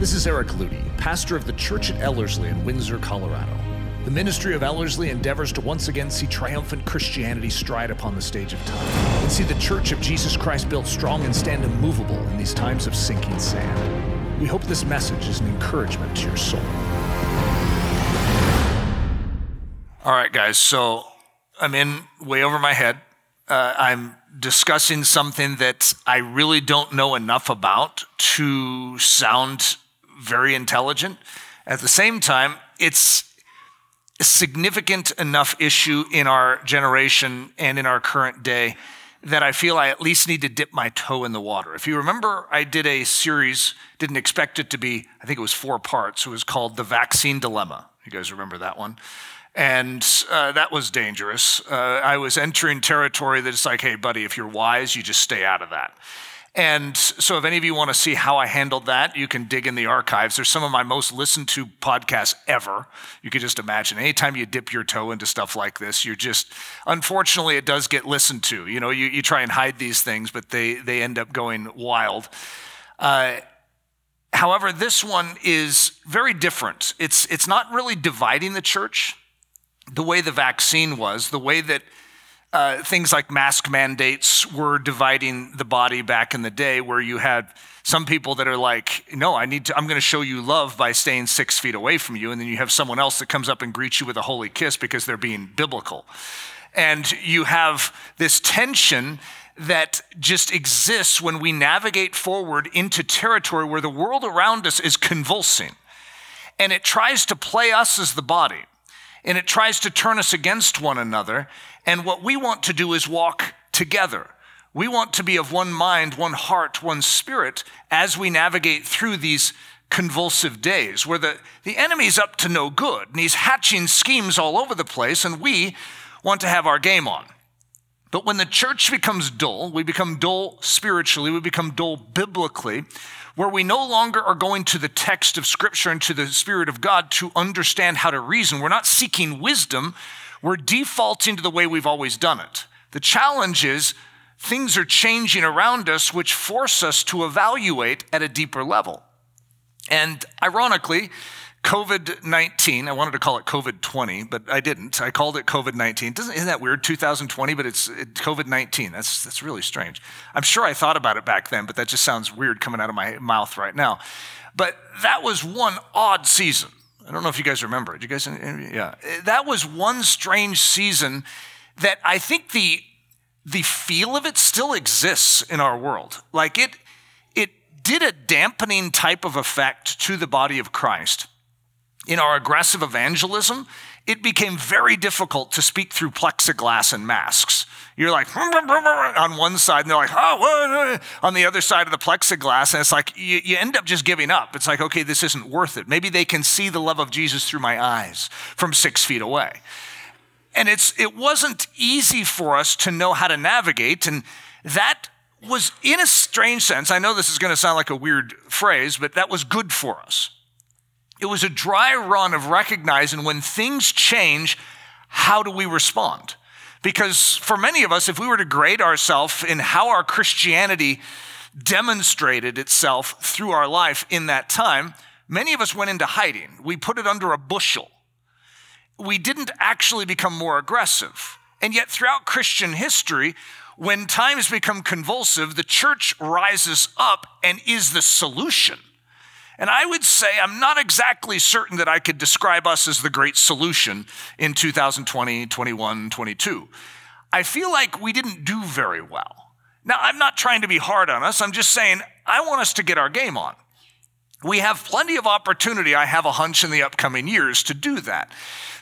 This is Eric Ludy, pastor of the church at Ellerslie in Windsor, Colorado. The ministry of Ellerslie endeavors to once again see triumphant Christianity stride upon the stage of time and see the church of Jesus Christ built strong and stand immovable in these times of sinking sand. We hope this message is an encouragement to your soul. All right, guys, so I'm in way over my head. Uh, I'm discussing something that I really don't know enough about to sound very intelligent. At the same time, it's a significant enough issue in our generation and in our current day that I feel I at least need to dip my toe in the water. If you remember, I did a series, didn't expect it to be, I think it was four parts. It was called The Vaccine Dilemma. You guys remember that one? And uh, that was dangerous. Uh, I was entering territory that's like, hey, buddy, if you're wise, you just stay out of that. And so, if any of you want to see how I handled that, you can dig in the archives. There's some of my most listened to podcasts ever. You could just imagine. Anytime you dip your toe into stuff like this, you're just, unfortunately, it does get listened to. You know, you, you try and hide these things, but they, they end up going wild. Uh, however, this one is very different. It's, it's not really dividing the church the way the vaccine was, the way that uh, things like mask mandates were dividing the body back in the day, where you had some people that are like, no, I need to, I'm going to show you love by staying six feet away from you. And then you have someone else that comes up and greets you with a holy kiss because they're being biblical. And you have this tension that just exists when we navigate forward into territory where the world around us is convulsing. And it tries to play us as the body and it tries to turn us against one another. And what we want to do is walk together. We want to be of one mind, one heart, one spirit as we navigate through these convulsive days where the, the enemy's up to no good and he's hatching schemes all over the place, and we want to have our game on. But when the church becomes dull, we become dull spiritually, we become dull biblically, where we no longer are going to the text of Scripture and to the Spirit of God to understand how to reason. We're not seeking wisdom, we're defaulting to the way we've always done it. The challenge is things are changing around us, which force us to evaluate at a deeper level. And ironically, COVID 19, I wanted to call it COVID 20, but I didn't. I called it COVID 19. Isn't that weird? 2020, but it's COVID 19. That's, that's really strange. I'm sure I thought about it back then, but that just sounds weird coming out of my mouth right now. But that was one odd season. I don't know if you guys remember. You guys, yeah. That was one strange season that I think the, the feel of it still exists in our world. Like it, it did a dampening type of effect to the body of Christ in our aggressive evangelism, it became very difficult to speak through plexiglass and masks. You're like on one side, and they're like, oh, on the other side of the plexiglass. And it's like, you, you, end up just giving up. It's like, okay, this isn't worth it. Maybe they can see the love of Jesus through my eyes from six feet away. And it's, it wasn't easy for us to know how to navigate. And that was, in a strange sense, I know this is going to sound like a weird phrase, but that was good for us it was a dry run of recognizing when things change, how do we respond? Because for many of us, if we were to grade ourselves in how our Christianity demonstrated itself through our life in that time, many of us went into hiding. We put it under a bushel. We didn't actually become more aggressive. And yet, throughout Christian history, when times become convulsive, the church rises up and is the solution. And I would say I'm not exactly certain that I could describe us as the great solution in 2020, 21, 22. I feel like we didn't do very well. Now, I'm not trying to be hard on us. I'm just saying I want us to get our game on. We have plenty of opportunity, I have a hunch, in the upcoming years to do that.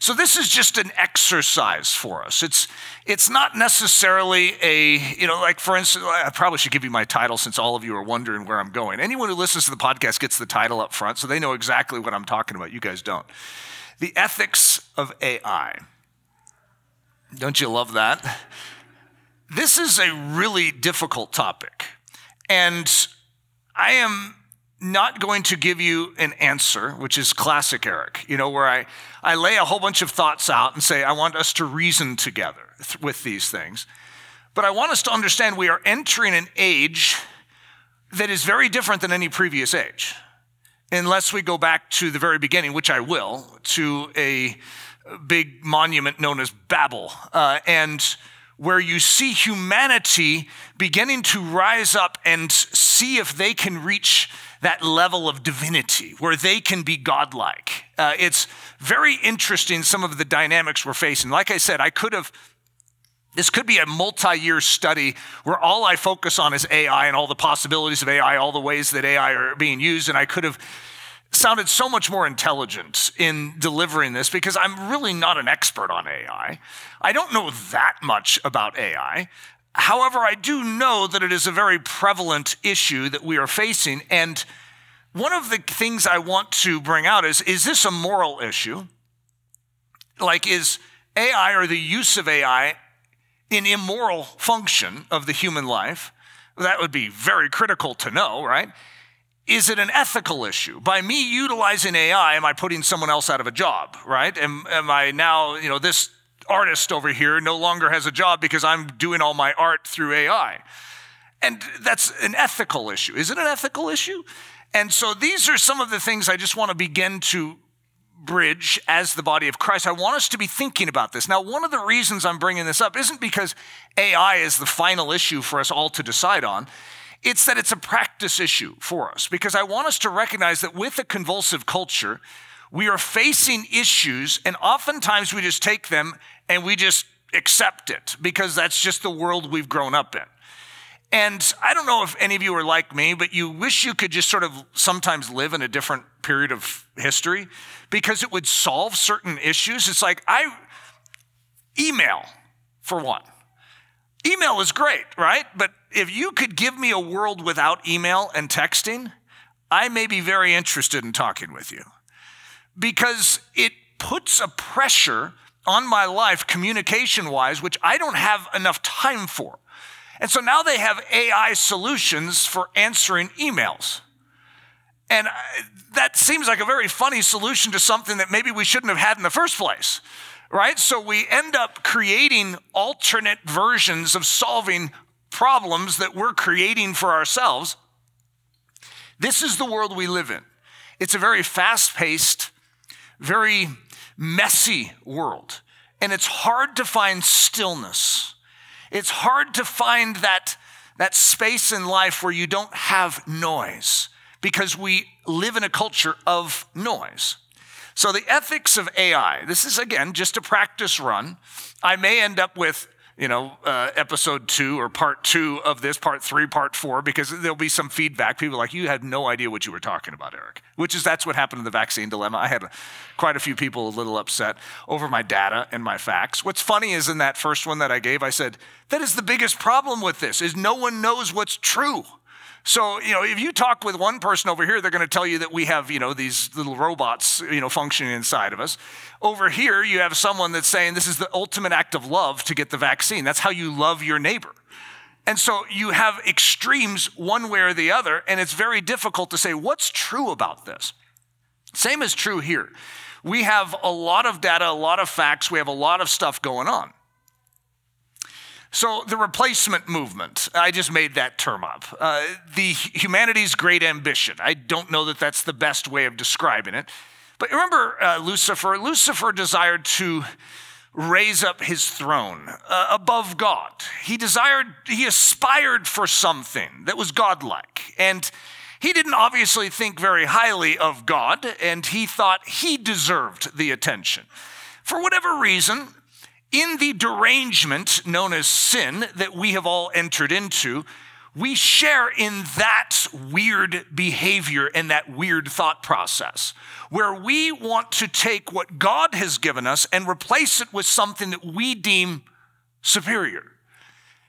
So this is just an exercise for us. It's it's not necessarily a, you know, like for instance, I probably should give you my title since all of you are wondering where I'm going. Anyone who listens to the podcast gets the title up front, so they know exactly what I'm talking about. You guys don't. The ethics of AI. Don't you love that? This is a really difficult topic. And I am not going to give you an answer, which is classic Eric, you know, where I, I lay a whole bunch of thoughts out and say, I want us to reason together th- with these things. But I want us to understand we are entering an age that is very different than any previous age. unless we go back to the very beginning, which I will, to a big monument known as Babel, uh, and where you see humanity beginning to rise up and see if they can reach that level of divinity where they can be godlike. Uh, it's very interesting, some of the dynamics we're facing. Like I said, I could have. This could be a multi year study where all I focus on is AI and all the possibilities of AI, all the ways that AI are being used. And I could have sounded so much more intelligent in delivering this because I'm really not an expert on AI. I don't know that much about AI. However, I do know that it is a very prevalent issue that we are facing. And one of the things I want to bring out is is this a moral issue? Like, is AI or the use of AI an immoral function of the human life? That would be very critical to know, right? is it an ethical issue? By me utilizing AI, am I putting someone else out of a job, right? Am, am I now, you know, this artist over here no longer has a job because I'm doing all my art through AI? And that's an ethical issue. Is it an ethical issue? And so these are some of the things I just want to begin to bridge as the body of Christ. I want us to be thinking about this. Now, one of the reasons I'm bringing this up isn't because AI is the final issue for us all to decide on. It's that it's a practice issue for us because I want us to recognize that with a convulsive culture, we are facing issues, and oftentimes we just take them and we just accept it because that's just the world we've grown up in. And I don't know if any of you are like me, but you wish you could just sort of sometimes live in a different period of history because it would solve certain issues. It's like I email for one. Email is great, right? But if you could give me a world without email and texting, I may be very interested in talking with you because it puts a pressure on my life communication wise, which I don't have enough time for. And so now they have AI solutions for answering emails. And uh, that seems like a very funny solution to something that maybe we shouldn't have had in the first place right? So we end up creating alternate versions of solving problems that we're creating for ourselves. This is the world we live in. It's a very fast paced, very messy world. And it's hard to find stillness. It's hard to find that, that space in life where you don't have noise because we live in a culture of noise. So, the ethics of AI, this is again just a practice run. I may end up with you know, uh, episode two or part two of this, part three, part four, because there'll be some feedback. People like, you had no idea what you were talking about, Eric, which is that's what happened in the vaccine dilemma. I had quite a few people a little upset over my data and my facts. What's funny is in that first one that I gave, I said, that is the biggest problem with this, is no one knows what's true. So, you know, if you talk with one person over here, they're going to tell you that we have, you know, these little robots, you know, functioning inside of us. Over here, you have someone that's saying this is the ultimate act of love to get the vaccine. That's how you love your neighbor. And so you have extremes one way or the other, and it's very difficult to say what's true about this. Same is true here. We have a lot of data, a lot of facts, we have a lot of stuff going on. So, the replacement movement, I just made that term up. Uh, the humanity's great ambition. I don't know that that's the best way of describing it. But remember uh, Lucifer? Lucifer desired to raise up his throne uh, above God. He desired, he aspired for something that was godlike. And he didn't obviously think very highly of God, and he thought he deserved the attention. For whatever reason, in the derangement known as sin that we have all entered into, we share in that weird behavior and that weird thought process where we want to take what God has given us and replace it with something that we deem superior.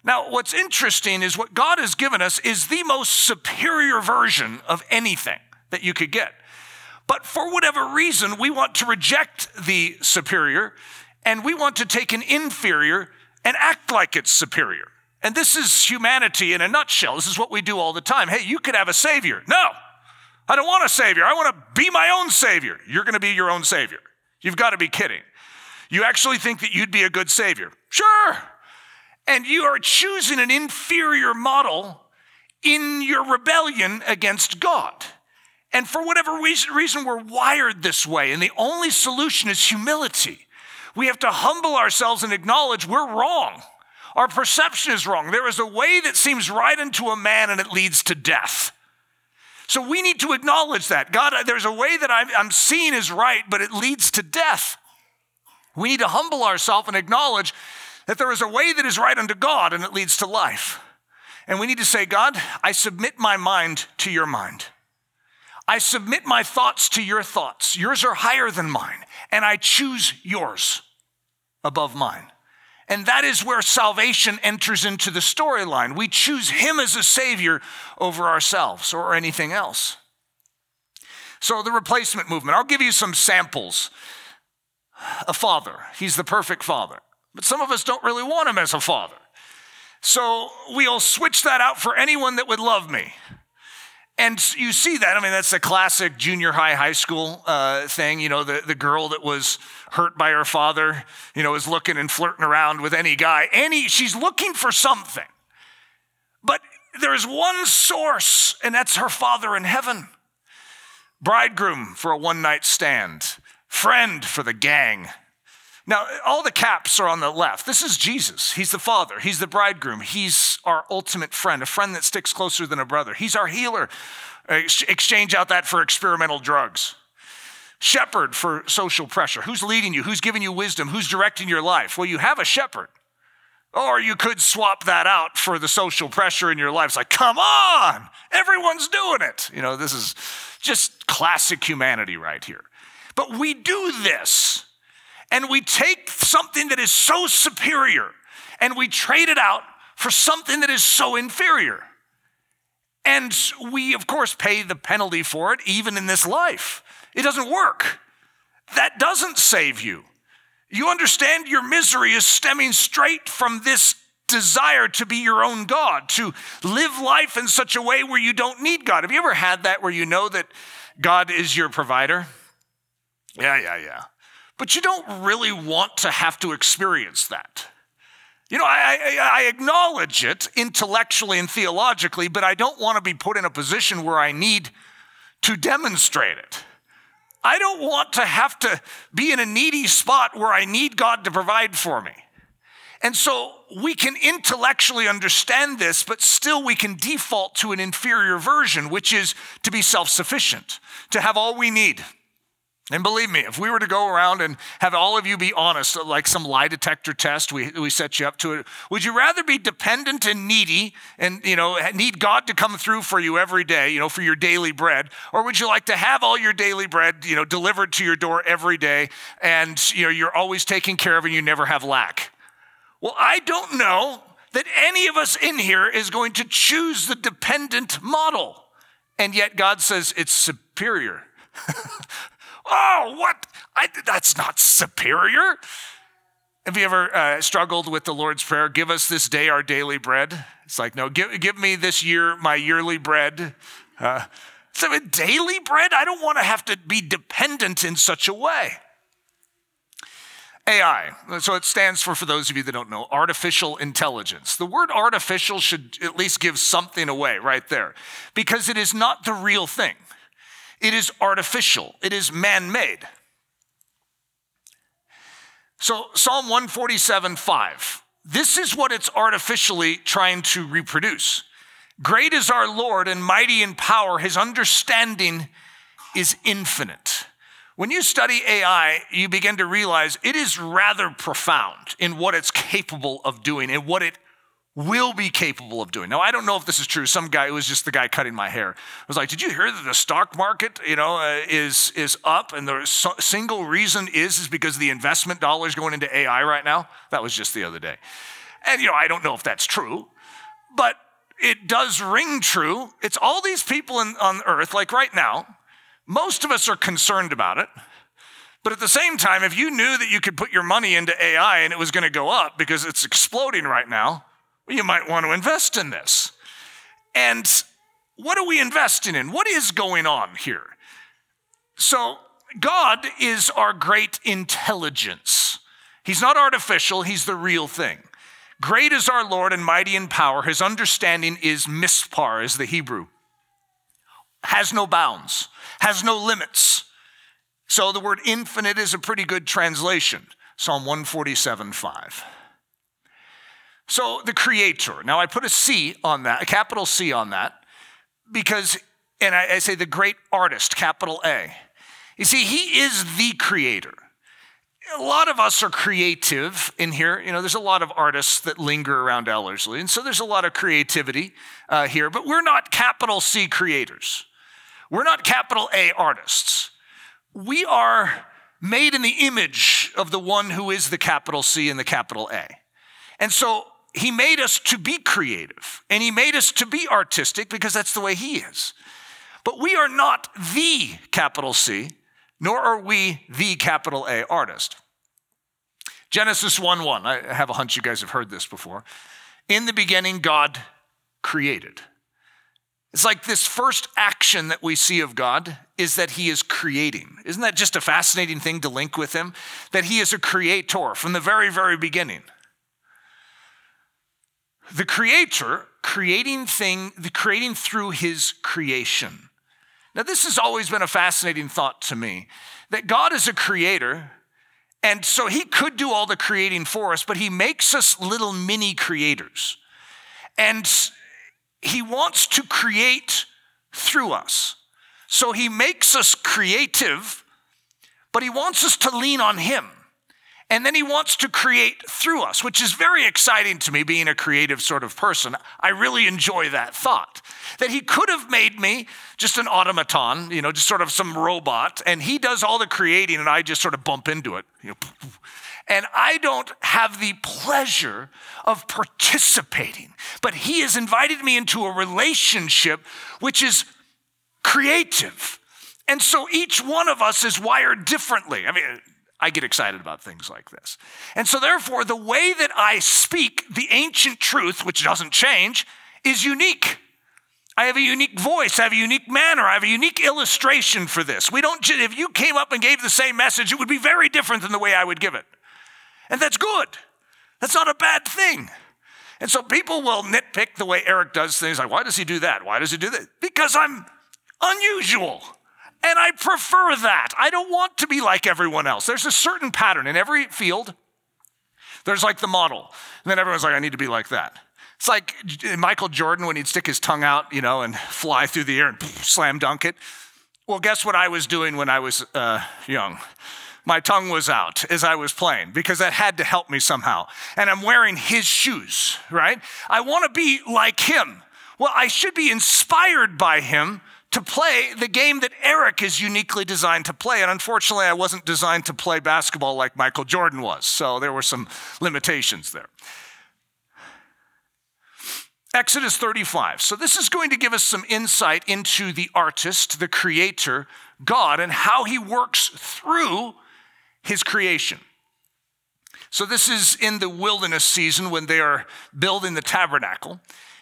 Now, what's interesting is what God has given us is the most superior version of anything that you could get. But for whatever reason, we want to reject the superior and we want to take an inferior and act like it's superior. And this is humanity in a nutshell. This is what we do all the time. Hey, you could have a savior. No, I don't want a savior. I want to be my own savior. You're going to be your own savior. You've got to be kidding. You actually think that you'd be a good savior? Sure. And you are choosing an inferior model in your rebellion against God. And for whatever reason, reason we're wired this way. And the only solution is humility. We have to humble ourselves and acknowledge we're wrong. Our perception is wrong. There is a way that seems right unto a man and it leads to death. So we need to acknowledge that. God, uh, there's a way that I'm seeing is right, but it leads to death. We need to humble ourselves and acknowledge that there is a way that is right unto God and it leads to life. And we need to say, God, I submit my mind to your mind. I submit my thoughts to your thoughts. Yours are higher than mine, and I choose yours above mine. And that is where salvation enters into the storyline. We choose Him as a Savior over ourselves or anything else. So, the replacement movement, I'll give you some samples. A father, He's the perfect father. But some of us don't really want Him as a father. So, we'll switch that out for anyone that would love me. And you see that. I mean, that's the classic junior high, high school uh, thing. You know, the, the girl that was hurt by her father, you know, is looking and flirting around with any guy. Any, she's looking for something. But there's one source, and that's her father in heaven. Bridegroom for a one night stand, friend for the gang, now, all the caps are on the left. This is Jesus. He's the Father. He's the bridegroom. He's our ultimate friend, a friend that sticks closer than a brother. He's our healer. Exchange out that for experimental drugs. Shepherd for social pressure. Who's leading you? Who's giving you wisdom? Who's directing your life? Well, you have a shepherd. Or you could swap that out for the social pressure in your life. It's like, come on, everyone's doing it. You know, this is just classic humanity right here. But we do this and we take something that is so superior and we trade it out for something that is so inferior. And we, of course, pay the penalty for it even in this life. It doesn't work. That doesn't save you. You understand your misery is stemming straight from this desire to be your own God, to live life in such a way where you don't need God. Have you ever had that where you know that God is your provider? Yeah, yeah, yeah but you don't really want to have to experience that. You know, I, I, I, acknowledge it intellectually and theologically, but I don't want to be put in a position where I need to demonstrate it. I don't want to have to be in a needy spot where I need God to provide for me. And so we can intellectually understand this, but still we can default to an inferior version, which is to be self sufficient, to have all we need. And believe me, if we were to go around and have all of you be honest, like some lie detector test, we, we set you up to it. Would you rather be dependent and needy and, you know, need God to come through for you every day, you know, for your daily bread? Or would you like to have all your daily bread, you know, delivered to your door every day and, you know, you're always taken care of and you never have lack? Well, I don't know that any of us in here is going to choose the dependent model. And yet God says it's superior. Oh, what? I, that's not superior. Have you ever uh, struggled with the Lord's Prayer? Give us this day our daily bread. It's like, no, give, give me this year my yearly bread. Uh, so, daily bread? I don't want to have to be dependent in such a way. AI. So it stands for, for those of you that don't know, artificial intelligence. The word artificial should at least give something away right there because it is not the real thing. It is artificial, it is man made. So, Psalm 147 5, this is what it's artificially trying to reproduce. Great is our Lord and mighty in power, his understanding is infinite. When you study AI, you begin to realize it is rather profound in what it's capable of doing and what it will be capable of doing. Now, I don't know if this is true. Some guy was just the guy cutting my hair I was like, "Did you hear that the stock market, you know, uh, is is up, and the so- single reason is is because the investment dollars going into AI right now." That was just the other day, and you know, I don't know if that's true, but it does ring true. It's all these people in, on Earth, like right now. Most of us are concerned about it. But at the same time, if you knew that you could put your money into AI and it was going to go up because it's exploding right now, you might want to invest in this. And what are we investing in? What is going on here? So, God is our great intelligence. He's not artificial, He's the real thing. Great is our Lord and mighty in power. His understanding is mispar, is the Hebrew. has no bounds, has no limits. So the word infinite is a pretty good translation. Psalm 147 5. So the creator. Now I put a C on that, a capital C on that, because, and I, I say the great artist, capital A. You see, he is the creator a lot of us are creative in here. You know, there's a lot of artists that linger around Ellerslie, and so there's a lot of creativity uh, here, but we're not capital C creators. We're not capital A artists. We are made in the image of the one who is the capital C and the capital A. And so he made us to be creative and he made us to be artistic because that's the way he is. But we are not the capital C, nor are we the capital A artist. Genesis 1 1, I have a hunch you guys have heard this before. In the beginning, God created. It's like this first action that we see of God is that he is creating. Isn't that just a fascinating thing to link with him? That he is a creator from the very, very beginning the creator creating thing, the creating through his creation. Now, this has always been a fascinating thought to me that God is a creator, and so he could do all the creating for us, but he makes us little mini creators. And he wants to create through us. So he makes us creative, but he wants us to lean on him. And then he wants to create through us, which is very exciting to me, being a creative sort of person. I really enjoy that thought. That he could have made me just an automaton, you know, just sort of some robot, and he does all the creating and I just sort of bump into it. You know, and I don't have the pleasure of participating. But he has invited me into a relationship which is creative. And so each one of us is wired differently. I mean, I get excited about things like this. And so, therefore, the way that I speak the ancient truth, which doesn't change, is unique. I have a unique voice, I have a unique manner, I have a unique illustration for this. We don't, if you came up and gave the same message, it would be very different than the way I would give it. And that's good. That's not a bad thing. And so people will nitpick the way Eric does things like, why does he do that? Why does he do that? Because I'm unusual. And I prefer that. I don't want to be like everyone else. There's a certain pattern in every field. There's like the model. And then everyone's like, I need to be like that. It's like Michael Jordan when he'd stick his tongue out, you know, and fly through the air and slam dunk it. Well, guess what I was doing when I was uh, young? My tongue was out as I was playing because that had to help me somehow. And I'm wearing his shoes, right? I want to be like him. Well, I should be inspired by him to play the game that Eric is uniquely designed to play. And unfortunately, I wasn't designed to play basketball like Michael Jordan was. So there were some limitations there. Exodus 35. So this is going to give us some insight into the artist, the creator, God, and how he works through his creation. So this is in the wilderness season when they are building the tabernacle.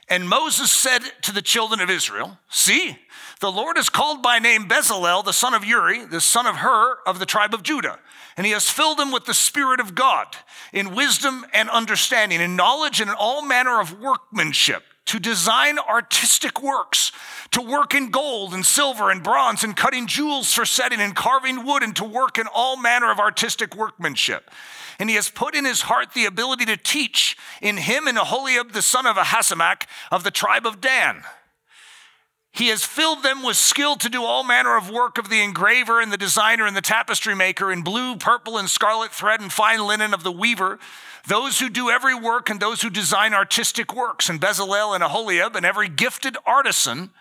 And Moses said to the children of Israel, See, the Lord has called by name Bezalel, the son of Uri, the son of Hur of the tribe of Judah. And he has filled him with the Spirit of God in wisdom and understanding, in knowledge and in all manner of workmanship, to design artistic works, to work in gold and silver and bronze, and cutting jewels for setting, and carving wood, and to work in all manner of artistic workmanship. And he has put in his heart the ability to teach in him and Aholiab, the son of Ahisamach of the tribe of Dan. He has filled them with skill to do all manner of work of the engraver and the designer and the tapestry maker in blue, purple, and scarlet thread and fine linen of the weaver, those who do every work and those who design artistic works, and Bezalel and Aholiab and every gifted artisan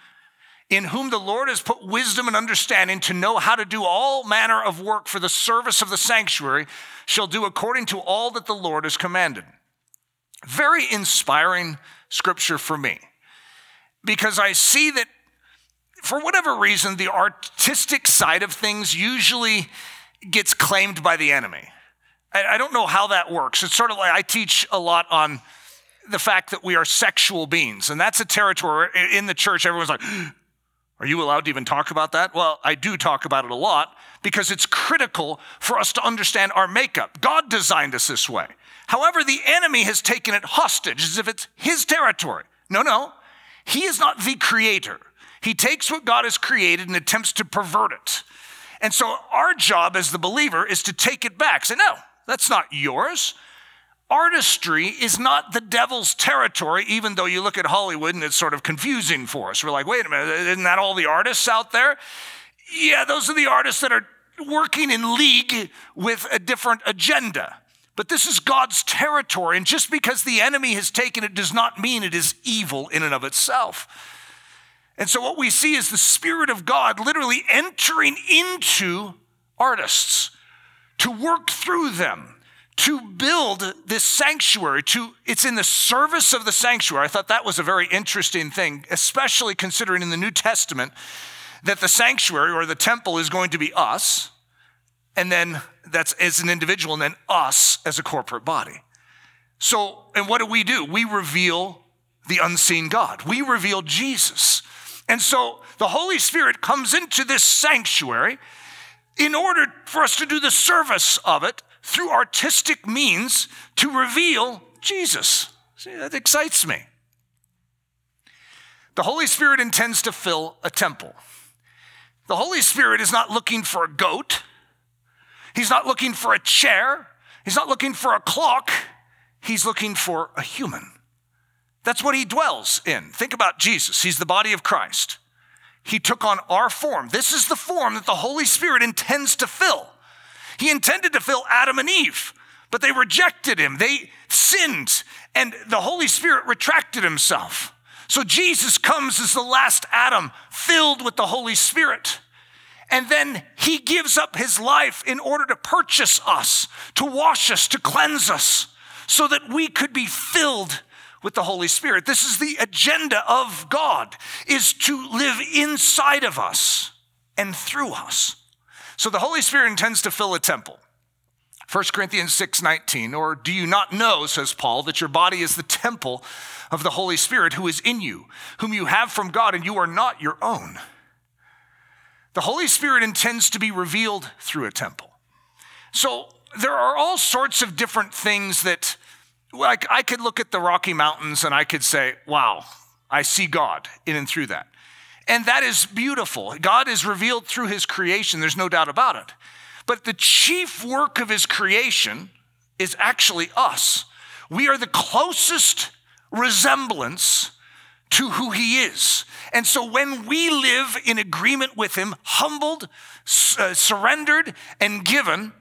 in whom the Lord has put wisdom and understanding to know how to do all manner of work for the service of the sanctuary, shall do according to all that the Lord has commanded. Very inspiring scripture for me because I see that for whatever reason, the artistic side of things usually gets claimed by the enemy. I, don't know how that works. It's sort of like I teach a lot on the fact that we are sexual beings, and that's a territory in the church. Everyone's like, are you allowed to even talk about that? Well, I do talk about it a lot because it's critical for us to understand our makeup. God designed us this way. However, the enemy has taken it hostage as if it's his territory. No, no. He is not the creator. He takes what God has created and attempts to pervert it. And so our job as the believer is to take it back. Say, no, that's not yours. Artistry is not the devil's territory, even though you look at Hollywood and it's sort of confusing for us. We're like, wait a minute, isn't that all the artists out there? Yeah, those are the artists that are working in league with a different agenda. But this is God's territory, and just because the enemy has taken it does not mean it is evil in and of itself. And so, what we see is the Spirit of God literally entering into artists to work through them to build this sanctuary to it's in the service of the sanctuary. I thought that was a very interesting thing especially considering in the new testament that the sanctuary or the temple is going to be us and then that's as an individual and then us as a corporate body. So and what do we do? We reveal the unseen god. We reveal jesus. And so the Holy Spirit comes into this sanctuary in order for us to do the service of it through artistic means to reveal Jesus. See, that excites me. The Holy Spirit intends to fill a temple. The Holy Spirit is not looking for a goat. He's not looking for a chair. He's not looking for a clock. He's looking for a human. That's what he dwells in. Think about Jesus. He's the body of Christ. He took on our form. This is the form that the Holy Spirit intends to fill. He intended to fill Adam and Eve, but they rejected him. They sinned, and the Holy Spirit retracted himself. So Jesus comes as the last Adam, filled with the Holy Spirit. And then he gives up his life in order to purchase us, to wash us, to cleanse us, so that we could be filled with the Holy Spirit. This is the agenda of God is to live inside of us and through us. So the Holy Spirit intends to fill a temple. 1 Corinthians 6:19 or do you not know says Paul that your body is the temple of the Holy Spirit who is in you whom you have from God and you are not your own. The Holy Spirit intends to be revealed through a temple. So there are all sorts of different things that like I could look at the Rocky Mountains and I could say, wow, I see God in and through that. And that is beautiful. God is revealed through his creation, there's no doubt about it. But the chief work of his creation is actually us. We are the closest resemblance to who he is. And so when we live in agreement with him, humbled, uh, surrendered, and given,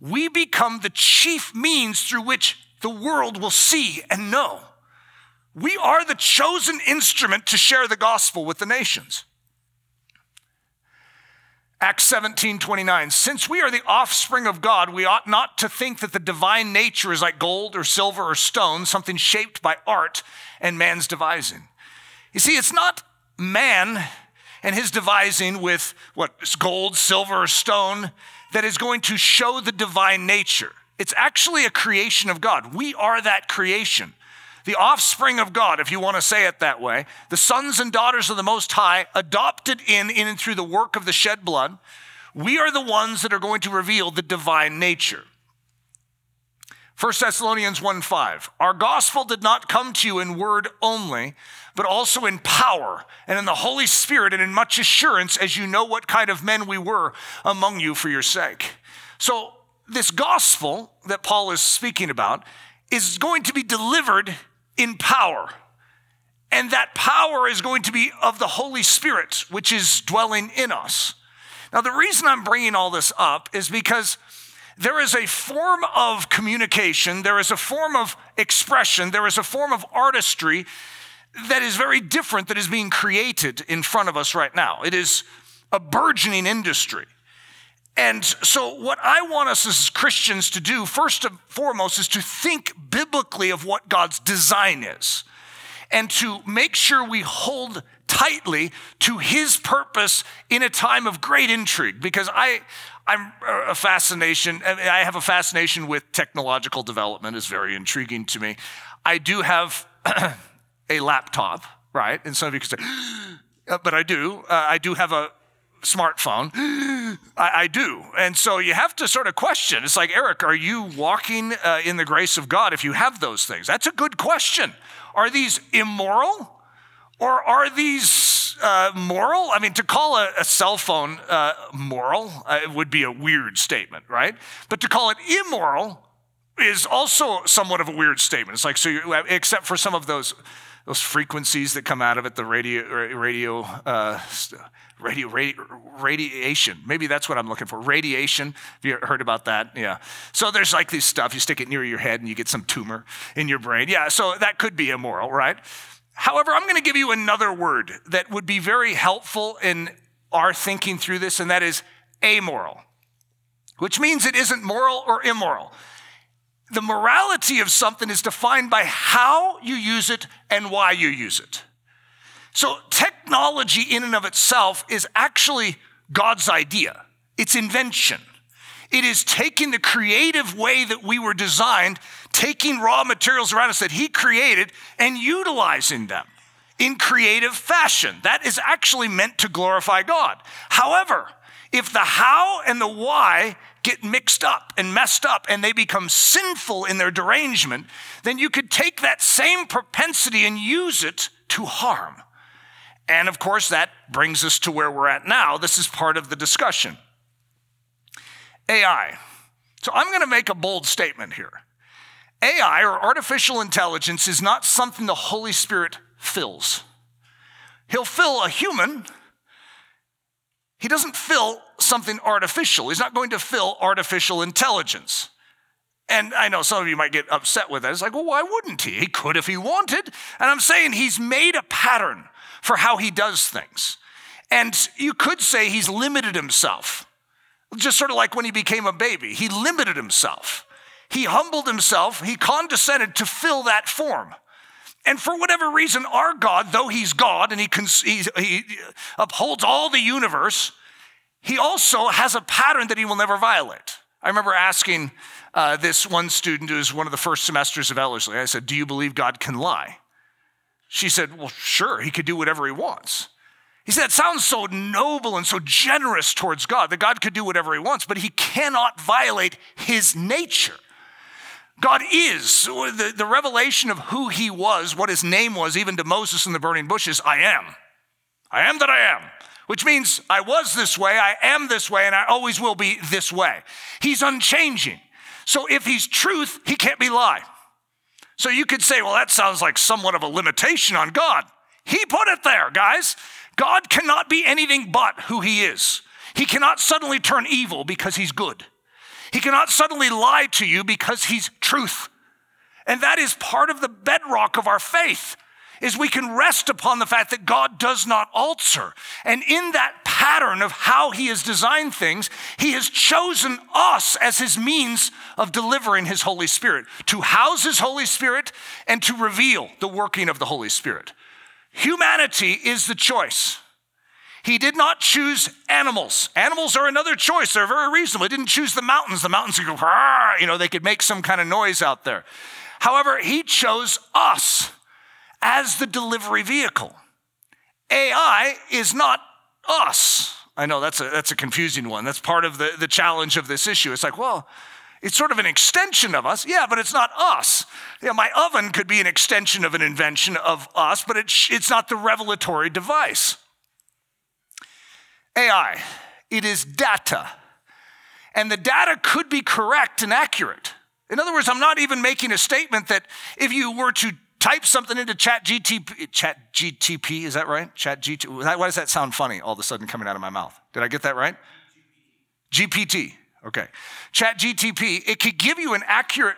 we become the chief means through which the world will see and know. We are the chosen instrument to share the gospel with the nations. Acts 17, 29. Since we are the offspring of God, we ought not to think that the divine nature is like gold or silver or stone, something shaped by art and man's devising. You see, it's not man and his devising with what gold, silver, or stone that is going to show the divine nature. It's actually a creation of God. We are that creation. The offspring of God, if you want to say it that way, the sons and daughters of the Most High, adopted in, in and through the work of the shed blood, we are the ones that are going to reveal the divine nature. 1 Thessalonians 1 5. Our gospel did not come to you in word only, but also in power and in the Holy Spirit and in much assurance, as you know what kind of men we were among you for your sake. So, this gospel that Paul is speaking about is going to be delivered in power. And that power is going to be of the Holy Spirit, which is dwelling in us. Now, the reason I'm bringing all this up is because there is a form of communication, there is a form of expression, there is a form of artistry that is very different that is being created in front of us right now. It is a burgeoning industry. And so, what I want us as Christians to do, first and foremost, is to think biblically of what God's design is and to make sure we hold tightly to his purpose in a time of great intrigue because I I'm a fascination I have a fascination with technological development is very intriguing to me. I do have a laptop, right? And some of you could say but I do. Uh, I do have a smartphone. I, I, do. And so you have to sort of question. It's like, Eric, are you walking uh, in the grace of God if you have those things? That's a good question. Are these immoral? Or are these uh, moral? I mean, to call a, a cell phone uh, moral uh, would be a weird statement, right? But to call it immoral is also somewhat of a weird statement. It's like, so, you, except for some of those, those frequencies that come out of it, the radio, radio, uh, radio, radiation. Maybe that's what I'm looking for. Radiation. Have you heard about that? Yeah. So there's like this stuff. You stick it near your head and you get some tumor in your brain. Yeah. So that could be immoral, right? However, I'm going to give you another word that would be very helpful in our thinking through this, and that is amoral, which means it isn't moral or immoral. The morality of something is defined by how you use it and why you use it. So, technology in and of itself is actually God's idea, it's invention. It is taking the creative way that we were designed, taking raw materials around us that He created, and utilizing them in creative fashion. That is actually meant to glorify God. However, if the how and the why get mixed up and messed up and they become sinful in their derangement, then you could take that same propensity and use it to harm. And of course, that brings us to where we're at now. This is part of the discussion. AI. So I'm going to make a bold statement here. AI or artificial intelligence is not something the Holy Spirit fills. He'll fill a human. He doesn't fill something artificial. He's not going to fill artificial intelligence. And I know some of you might get upset with that. It's like, well, why wouldn't he? He could if he wanted. And I'm saying he's made a pattern for how he does things. And you could say he's limited himself. Just sort of like when he became a baby, he limited himself. He humbled himself, he condescended to fill that form. And for whatever reason, our God, though he's God and he, he, upholds all the universe, he also has a pattern that he will never violate. I remember asking uh, this one student who was one of the first semesters of Ellerslie, I said, Do you believe God can lie? She said, Well, sure, he could do whatever he wants. He said, It sounds so noble and so generous towards God that God could do whatever he wants, but he cannot violate his nature. God is the, the revelation of who he was, what his name was, even to Moses in the burning bushes I am. I am that I am, which means I was this way, I am this way, and I always will be this way. He's unchanging. So if he's truth, he can't be lie. So you could say, well, that sounds like somewhat of a limitation on God. He put it there, guys. God cannot be anything but who he is. He cannot suddenly turn evil because he's good. He cannot suddenly lie to you because he's truth. And that is part of the bedrock of our faith is we can rest upon the fact that God does not alter. And in that pattern of how he has designed things, he has chosen us as his means of delivering his Holy Spirit, to house his Holy Spirit and to reveal the working of the Holy Spirit. Humanity is the choice. He did not choose animals. Animals are another choice. They're very reasonable. He didn't choose the mountains. The mountains could go, you know, they could make some kind of noise out there. However, he chose us as the delivery vehicle. AI is not us. I know that's a, that's a confusing one. That's part of the, the challenge of this issue. It's like, well, it's sort of an extension of us. Yeah, but it's not us. Yeah, my oven could be an extension of an invention of us, but it, it's not the revelatory device. AI, it is data. And the data could be correct and accurate. In other words, I'm not even making a statement that if you were to type something into chat GTP, chat GTP, is that right? Chat GTP, why does that sound funny all of a sudden coming out of my mouth? Did I get that right? GPT. Okay. Chat GTP, it could give you an accurate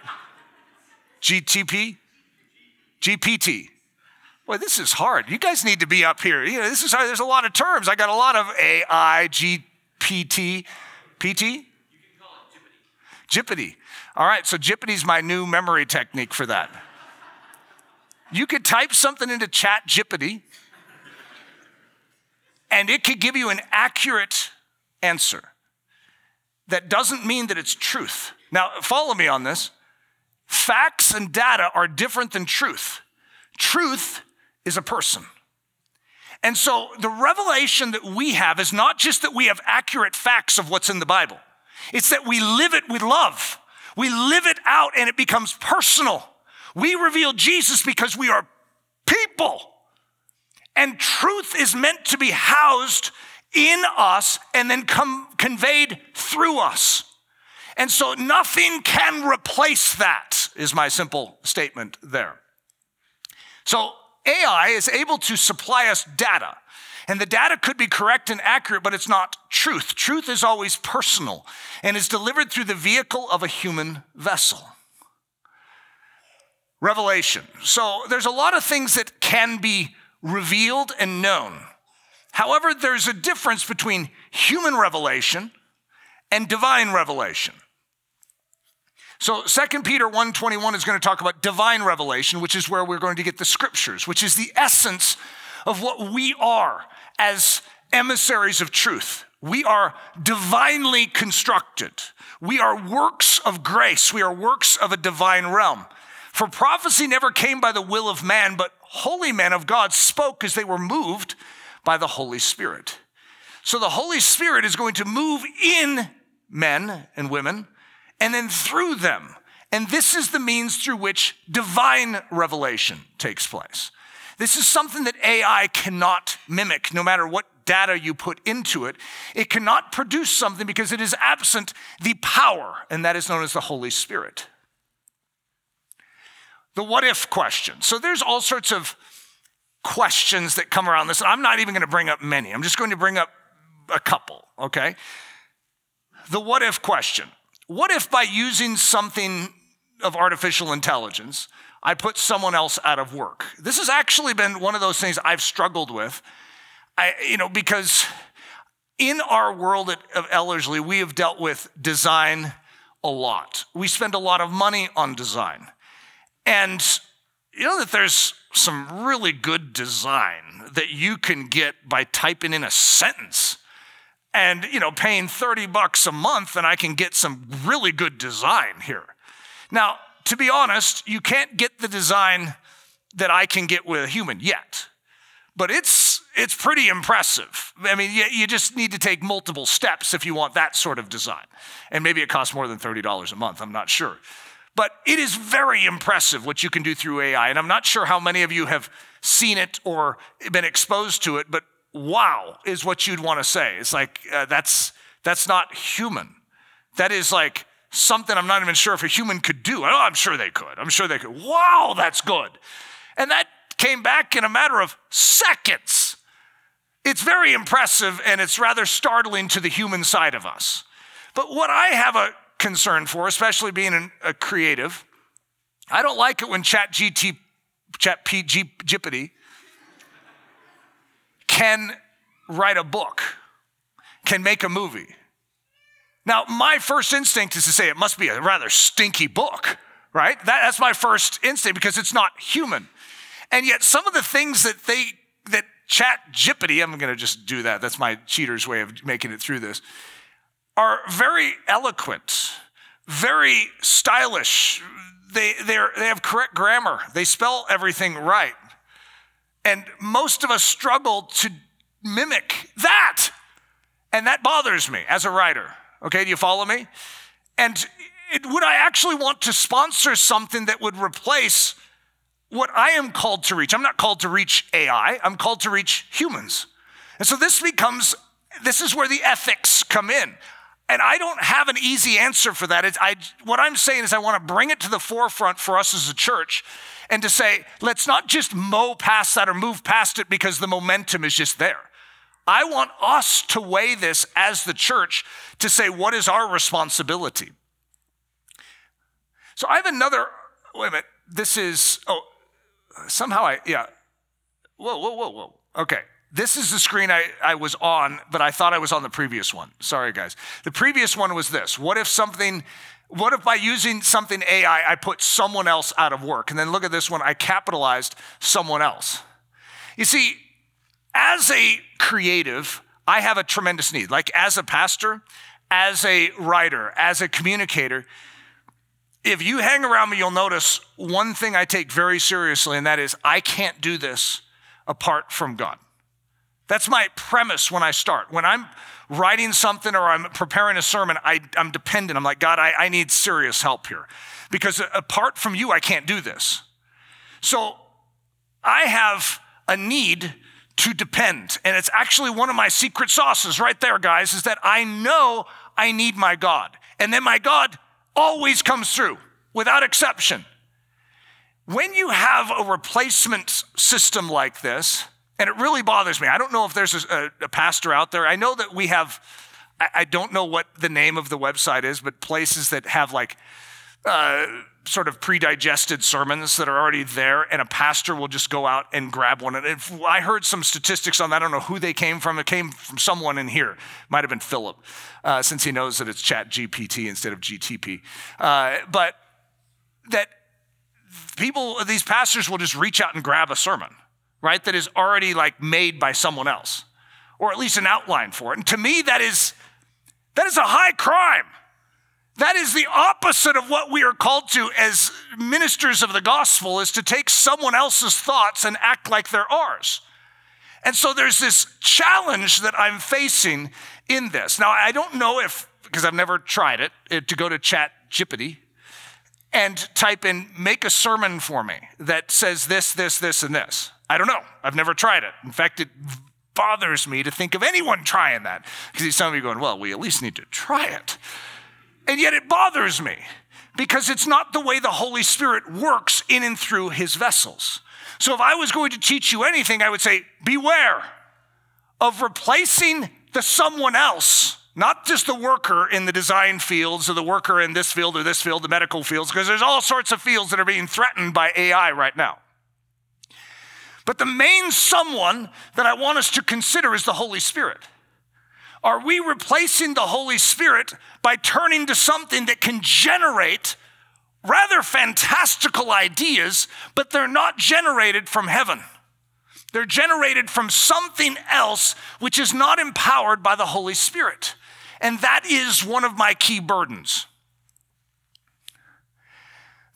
GTP, GPT. Boy, this is hard. You guys need to be up here. You know, this is hard. There's a lot of terms. I got a lot of AI, GPT, PT. You can call it Jippity. All right, so Jippity's my new memory technique for that. You could type something into Chat Jippity, and it could give you an accurate answer that doesn't mean that it's truth. Now, follow me on this. Facts and data are different than truth. Truth is a person. And so the revelation that we have is not just that we have accurate facts of what's in the Bible, it's that we live it with love. We live it out and it becomes personal. We reveal Jesus because we are people. And truth is meant to be housed in us and then come conveyed through us. And so nothing can replace that, is my simple statement there. So AI is able to supply us data. And the data could be correct and accurate, but it's not truth. Truth is always personal and is delivered through the vehicle of a human vessel. Revelation. So there's a lot of things that can be revealed and known. However, there's a difference between human revelation and divine revelation. So 2 Peter 1:21 is going to talk about divine revelation, which is where we're going to get the scriptures, which is the essence of what we are as emissaries of truth. We are divinely constructed. We are works of grace. We are works of a divine realm. For prophecy never came by the will of man, but holy men of God spoke as they were moved by the Holy Spirit. So the Holy Spirit is going to move in men and women and then through them. And this is the means through which divine revelation takes place. This is something that AI cannot mimic, no matter what data you put into it. It cannot produce something because it is absent the power, and that is known as the Holy Spirit. The what if question. So there's all sorts of questions that come around this. And I'm not even going to bring up many, I'm just going to bring up a couple, okay? The what if question. What if by using something of artificial intelligence, I put someone else out of work? This has actually been one of those things I've struggled with. I, you know, because in our world at, of Ellerslie, we have dealt with design a lot. We spend a lot of money on design. And you know that there's some really good design that you can get by typing in a sentence and you know paying 30 bucks a month and i can get some really good design here. Now to be honest you can't get the design that i can get with a human yet but it's it's pretty impressive. I mean you, you just need to take multiple steps if you want that sort of design. And maybe it costs more than $30 a month i'm not sure. But it is very impressive what you can do through ai and i'm not sure how many of you have seen it or been exposed to it but wow is what you'd want to say. It's like, uh, that's, that's not human. That is like something I'm not even sure if a human could do. Oh, I'm sure they could. I'm sure they could. Wow, that's good. And that came back in a matter of seconds. It's very impressive and it's rather startling to the human side of us. But what I have a concern for, especially being a creative, I don't like it when Chat GT, Chat PGPD can write a book, can make a movie. Now, my first instinct is to say it must be a rather stinky book, right? That, that's my first instinct because it's not human. And yet, some of the things that they, that Chat Jippity, I'm going to just do that, that's my cheater's way of making it through this, are very eloquent, very stylish. They, they have correct grammar, they spell everything right. And most of us struggle to mimic that. And that bothers me as a writer. Okay, do you follow me? And it, would I actually want to sponsor something that would replace what I am called to reach? I'm not called to reach AI, I'm called to reach humans. And so this becomes, this is where the ethics come in. And I don't have an easy answer for that. It's, I, what I'm saying is, I want to bring it to the forefront for us as a church and to say, let's not just mow past that or move past it because the momentum is just there. I want us to weigh this as the church to say, what is our responsibility? So I have another, wait a minute, this is, oh, somehow I, yeah. Whoa, whoa, whoa, whoa. Okay. This is the screen I, I was on, but I thought I was on the previous one. Sorry, guys. The previous one was this What if something what if by using something AI, I put someone else out of work? And then look at this one, I capitalized someone else. You see, as a creative, I have a tremendous need. Like as a pastor, as a writer, as a communicator, if you hang around me, you'll notice one thing I take very seriously, and that is I can't do this apart from God. That's my premise when I start. When I'm writing something or I'm preparing a sermon, I, am dependent. I'm like, God, I, I need serious help here. Because apart from you, I can't do this. So I have a need to depend. And it's actually one of my secret sauces right there, guys, is that I know I need my God. And then my God always comes through without exception. When you have a replacement system like this, and it really bothers me, I don't know if there's a, a pastor out there. I know that we have, I, I, don't know what the name of the website is, but places that have like, uh, sort of pre-digested sermons that are already there, and a pastor will just go out and grab one. And if, I heard some statistics on that. I don't know who they came from. It came from someone in here. Might have been Philip, uh, since he knows that it's Chat GPT instead of GTP. Uh, but that people, these pastors will just reach out and grab a sermon, right? That is already like made by someone else, or at least an outline for it. And to me, that is that is a high crime. That is the opposite of what we are called to as ministers of the gospel is to take someone else's thoughts and act like they're ours. And so there's this challenge that I'm facing in this. Now, I don't know if, because I've never tried it, eh, to go to Chat Jippity and type in, make a sermon for me that says this, this, this, and this. I don't know. I've never tried it. In fact, it bothers me to think of anyone trying that because some of you going, well, we at least need to try it. And yet it bothers me because it's not the way the Holy Spirit works in and through his vessels. So if I was going to teach you anything, I would say, beware of replacing the someone else, not just the worker in the design fields or the worker in this field or this field, the medical fields, because there's all sorts of fields that are being threatened by AI right now. But the main someone that I want us to consider is the Holy Spirit. Are we replacing the Holy Spirit by turning to something that can generate rather fantastical ideas, but they're not generated from heaven? They're generated from something else which is not empowered by the Holy Spirit. And that is one of my key burdens.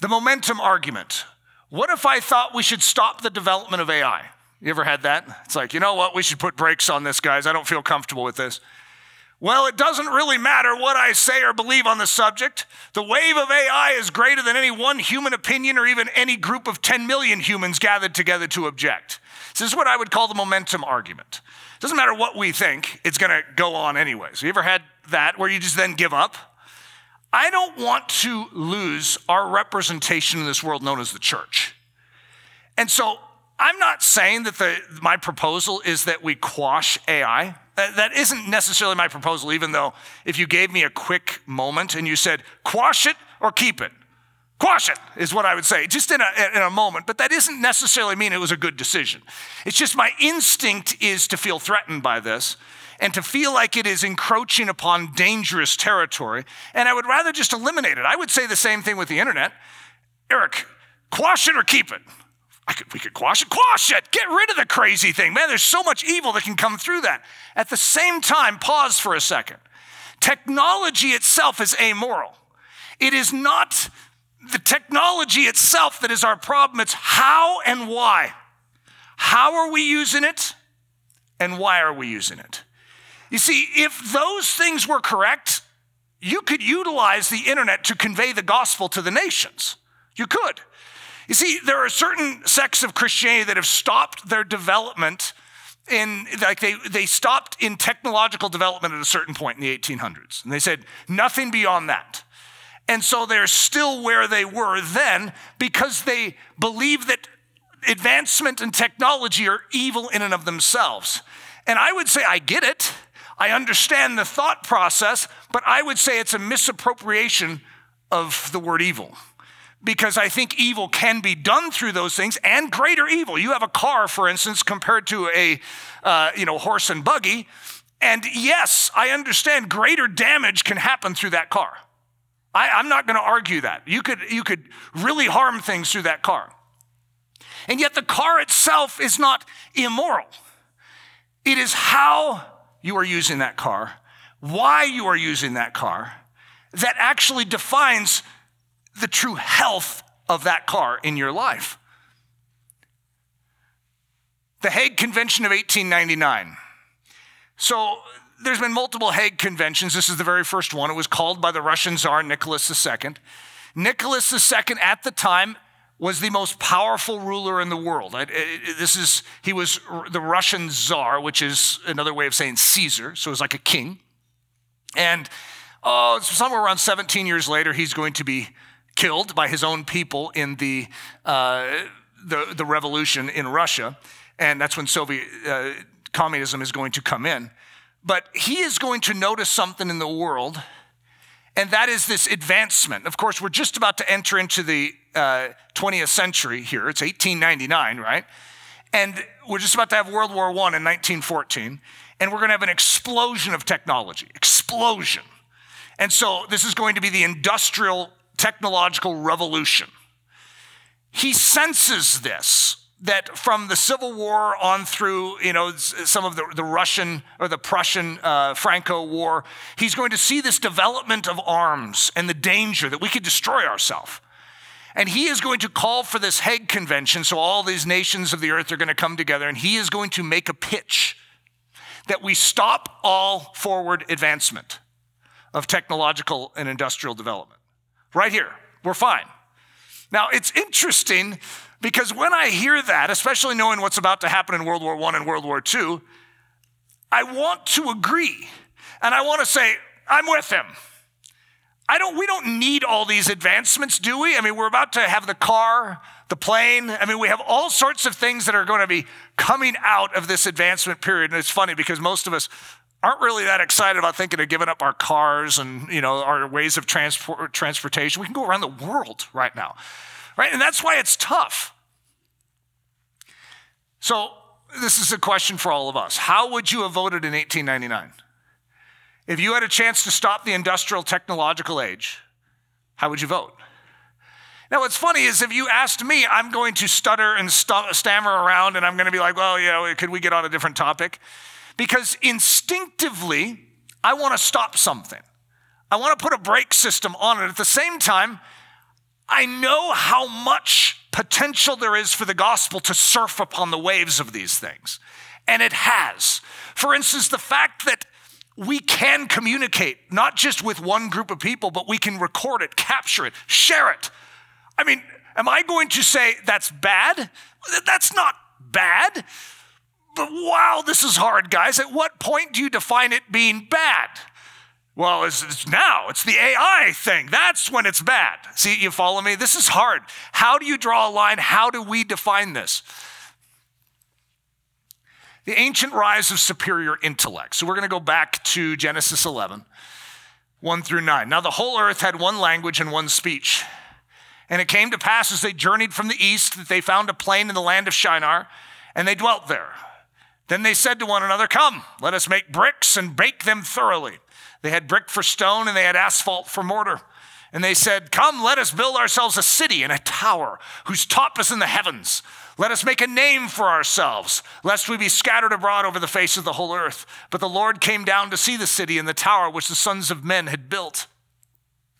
The momentum argument. What if I thought we should stop the development of AI? You ever had that? It's like, you know what? We should put brakes on this, guys. I don't feel comfortable with this. Well, it doesn't really matter what I say or believe on the subject. The wave of AI is greater than any one human opinion or even any group of 10 million humans gathered together to object. This is what I would call the momentum argument. It doesn't matter what we think, it's going to go on anyways. You ever had that where you just then give up? I don't want to lose our representation in this world known as the church. And so I'm not saying that the, my proposal is that we quash AI. That, isn't necessarily my proposal, even though if you gave me a quick moment and you said, quash it or keep it, quash it is what I would say, just in a, in a moment. But that doesn't necessarily mean it was a good decision. It's just my instinct is to feel threatened by this and to feel like it is encroaching upon dangerous territory. And I would rather just eliminate it. I would say the same thing with the internet. Eric, quash it or keep it. Could, we could quash it. Quash it. Get rid of the crazy thing. Man, there's so much evil that can come through that. At the same time, pause for a second. Technology itself is amoral. It is not the technology itself that is our problem, it's how and why. How are we using it and why are we using it? You see, if those things were correct, you could utilize the internet to convey the gospel to the nations. You could. You see, there are certain sects of Christianity that have stopped their development in, like they, they stopped in technological development at a certain point in the 1800s. And they said, nothing beyond that. And so they're still where they were then because they believe that advancement and technology are evil in and of themselves. And I would say, I get it. I understand the thought process, but I would say it's a misappropriation of the word evil because I think evil can be done through those things and greater evil. You have a car, for instance, compared to a uh, you know horse and buggy, and yes, I understand greater damage can happen through that car. I, I'm not going to argue that. You could you could really harm things through that car, and yet the car itself is not immoral. It is how you are using that car, why you are using that car, that actually defines the true health of that car in your life. The Hague Convention of 1899. So there's been multiple Hague conventions. This is the very first one. It was called by the Russian Tsar Nicholas II. Nicholas II at the time was the most powerful ruler in the world. This is, he was the Russian czar, which is another way of saying Caesar, so it was like a king. And oh, somewhere around 17 years later, he's going to be killed by his own people in the, uh, the, the, revolution in Russia. And that's when Soviet uh, communism is going to come in. But he is going to notice something in the world, and that is this advancement. Of course, we're just about to enter into the uh, 20th century here. It's 1899, right? And we're just about to have World War I in 1914, and we're going to have an explosion of technology. Explosion. And so this is going to be the industrial technological revolution. He senses this that from the Civil War on through, you know, some of the, the Russian or the Prussian uh, Franco War, he's going to see this development of arms and the danger that we could destroy ourselves. And he is going to call for this Hague Convention, so all these nations of the earth are going to come together, and he is going to make a pitch that we stop all forward advancement of technological and industrial development. Right here, we're fine. Now, it's interesting because when I hear that, especially knowing what's about to happen in World War I and World War II, I want to agree. And I want to say, I'm with him. I don't, we don't need all these advancements, do we? I mean, we're about to have the car, the plane. I mean, we have all sorts of things that are going to be coming out of this advancement period. And it's funny because most of us aren't really that excited about thinking of giving up our cars and, you know, our ways of transport, transportation. We can go around the world right now right? And that's why it's tough. So, this is a question for all of us. How would you have voted in 1899? If you had a chance to stop the industrial technological age, how would you vote? Now, what's funny is if you asked me, I'm going to stutter and st- stammer around and I'm going to be like, well, you know, could we get on a different topic? Because instinctively, I want to stop something. I want to put a brake system on it. At the same time, I know how much potential there is for the gospel to surf upon the waves of these things. And it has. For instance, the fact that we can communicate not just with one group of people, but we can record it, capture it, share it. I mean, am I going to say that's bad? That's not bad. But wow, this is hard, guys. At what point do you define it being bad? Well, it's, it's, now, it's the AI thing. That's when it's bad. See, you follow me? This is hard. How do you draw a line? How do we define this? The ancient rise of superior intellect. So we're going to go back to Genesis 11, 1 through 9. Now, the whole earth had one language and one speech. And it came to pass as they journeyed from the east that they found a plain in the land of Shinar, and they dwelt there. Then they said to one another, Come, let us make bricks and bake them thoroughly. They had brick for stone and they had asphalt for mortar. And they said, Come, let us build ourselves a city and a tower whose top is in the heavens. Let us make a name for ourselves, lest we be scattered abroad over the face of the whole earth. But the Lord came down to see the city and the tower which the sons of men had built.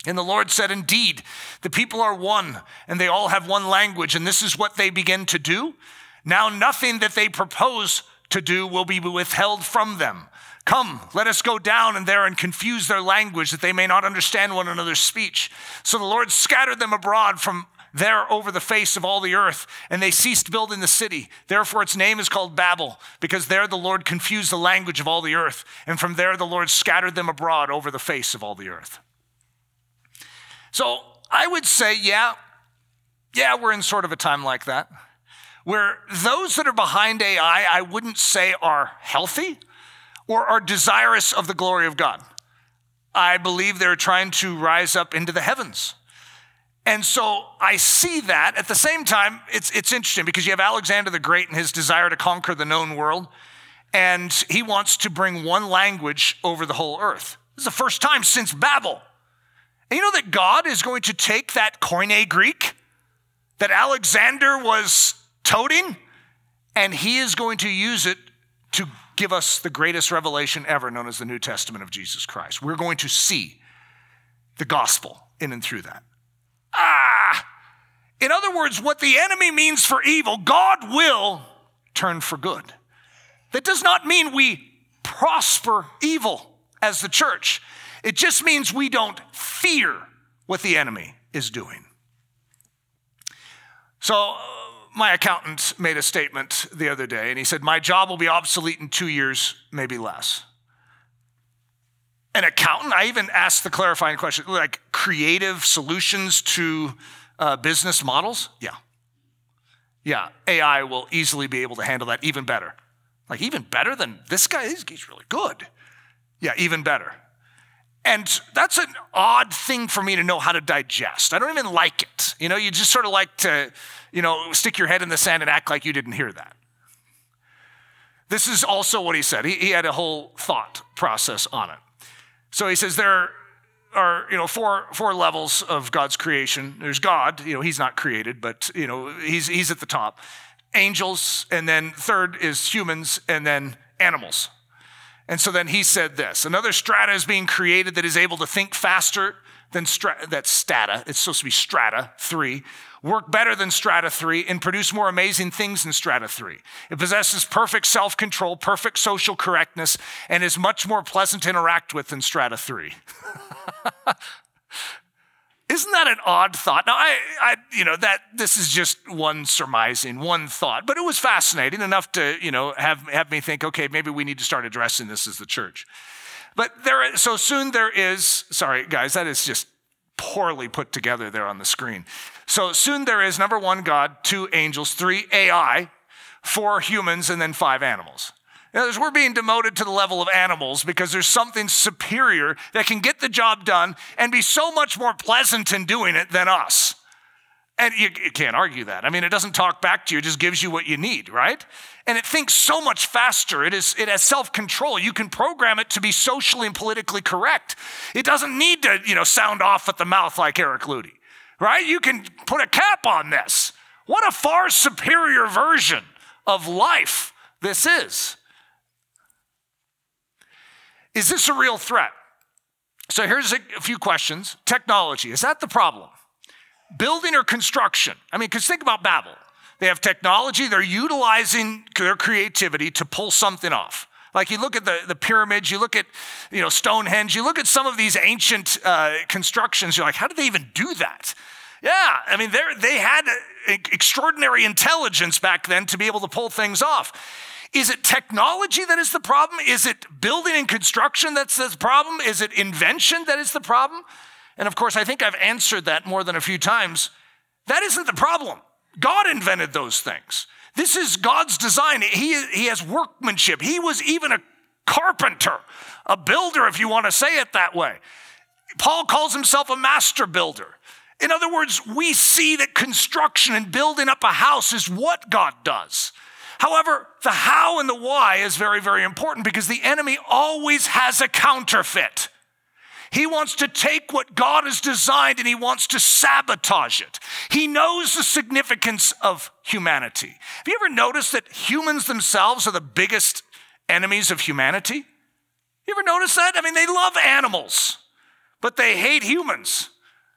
And the Lord said, Indeed, the people are one, and they all have one language, and this is what they begin to do. Now, nothing that they propose to do will be withheld from them. Come, let us go down and there and confuse their language that they may not understand one another's speech. So the Lord scattered them abroad from there over the face of all the earth, and they ceased building the city. Therefore, its name is called Babel, because there the Lord confused the language of all the earth, and from there the Lord scattered them abroad over the face of all the earth. So I would say, yeah, yeah, we're in sort of a time like that, where those that are behind AI, I wouldn't say are healthy or are desirous of the glory of God. I believe they're trying to rise up into the heavens. And so I see that. At the same time, it's, it's interesting because you have Alexander the Great and his desire to conquer the known world, and he wants to bring one language over the whole earth. This is the first time since Babel. And you know that God is going to take that Koine Greek that Alexander was toting, and he is going to use it to give us the greatest revelation ever, known as the New Testament of Jesus Christ. We're going to see the gospel in and through that. Ah! In other words, what the enemy means for evil, God will turn for good. That does not mean we prosper evil as the church. It just means we don't fear what the enemy is doing. So, my accountant made a statement the other day, and he said, My job will be obsolete in two years, maybe less. An accountant, I even asked the clarifying question like creative solutions to uh, business models? Yeah. Yeah, AI will easily be able to handle that even better. Like, even better than this guy? He's, really good. Yeah, even better. And that's an odd thing for me to know how to digest. I don't even like it. You know, you just sort of like to, you know, stick your head in the sand and act like you didn't hear that. This is also what he said. He, he had a whole thought process on it. So he says there are, you know, four, four levels of God's creation. There's God, you know, he's not created, but, you know, he's, he's at the top. Angels, and then third is humans, and then animals. And so then he said this another strata is being created that is able to think faster than strata, that's strata, it's supposed to be strata three, work better than strata three, and produce more amazing things than strata three. It possesses perfect self control, perfect social correctness, and is much more pleasant to interact with than strata three. Isn't that an odd thought? Now, I, I, you know, that this is just one surmising, one thought, but it was fascinating enough to, you know, have, have me think, okay, maybe we need to start addressing this as the church. But there, so soon there is, sorry, guys, that is just poorly put together there on the screen. So soon there is number one, God, two angels, three AI, four humans, and then five animals. In other words, we're being demoted to the level of animals because there's something superior that can get the job done and be so much more pleasant in doing it than us. And you, you, can't argue that. I mean, it doesn't talk back to you, it just gives you what you need, right? And it thinks so much faster. It, is, it has self control. You can program it to be socially and politically correct. It doesn't need to, you know, sound off at the mouth like Eric Ludy, right? You can put a cap on this. What a far superior version of life this is. Is this a real threat? So here's a, few questions. Technology, is that the problem? Building or construction? I mean, because think about Babel. They have technology, they're utilizing their creativity to pull something off. Like you look at the, the pyramids, you look at you know Stonehenge, you look at some of these ancient uh, constructions. You're like, how did they even do that? Yeah, I mean, they had extraordinary intelligence back then to be able to pull things off. Is it technology that is the problem? Is it building and construction that's the problem? Is it invention that is the problem? And of course, I think I've answered that more than a few times. That isn't the problem. God invented those things. This is God's design. He, he has workmanship. He was even a carpenter, a builder, if you want to say it that way. Paul calls himself a master builder. In other words, we see that construction and building up a house is what God does. However, the how and the why is very, very important because the enemy always has a counterfeit. He wants to take what God has designed and he wants to sabotage it. He knows the significance of humanity. Have you ever noticed that humans themselves are the biggest enemies of humanity? You ever notice that? I mean, they love animals, but they hate humans.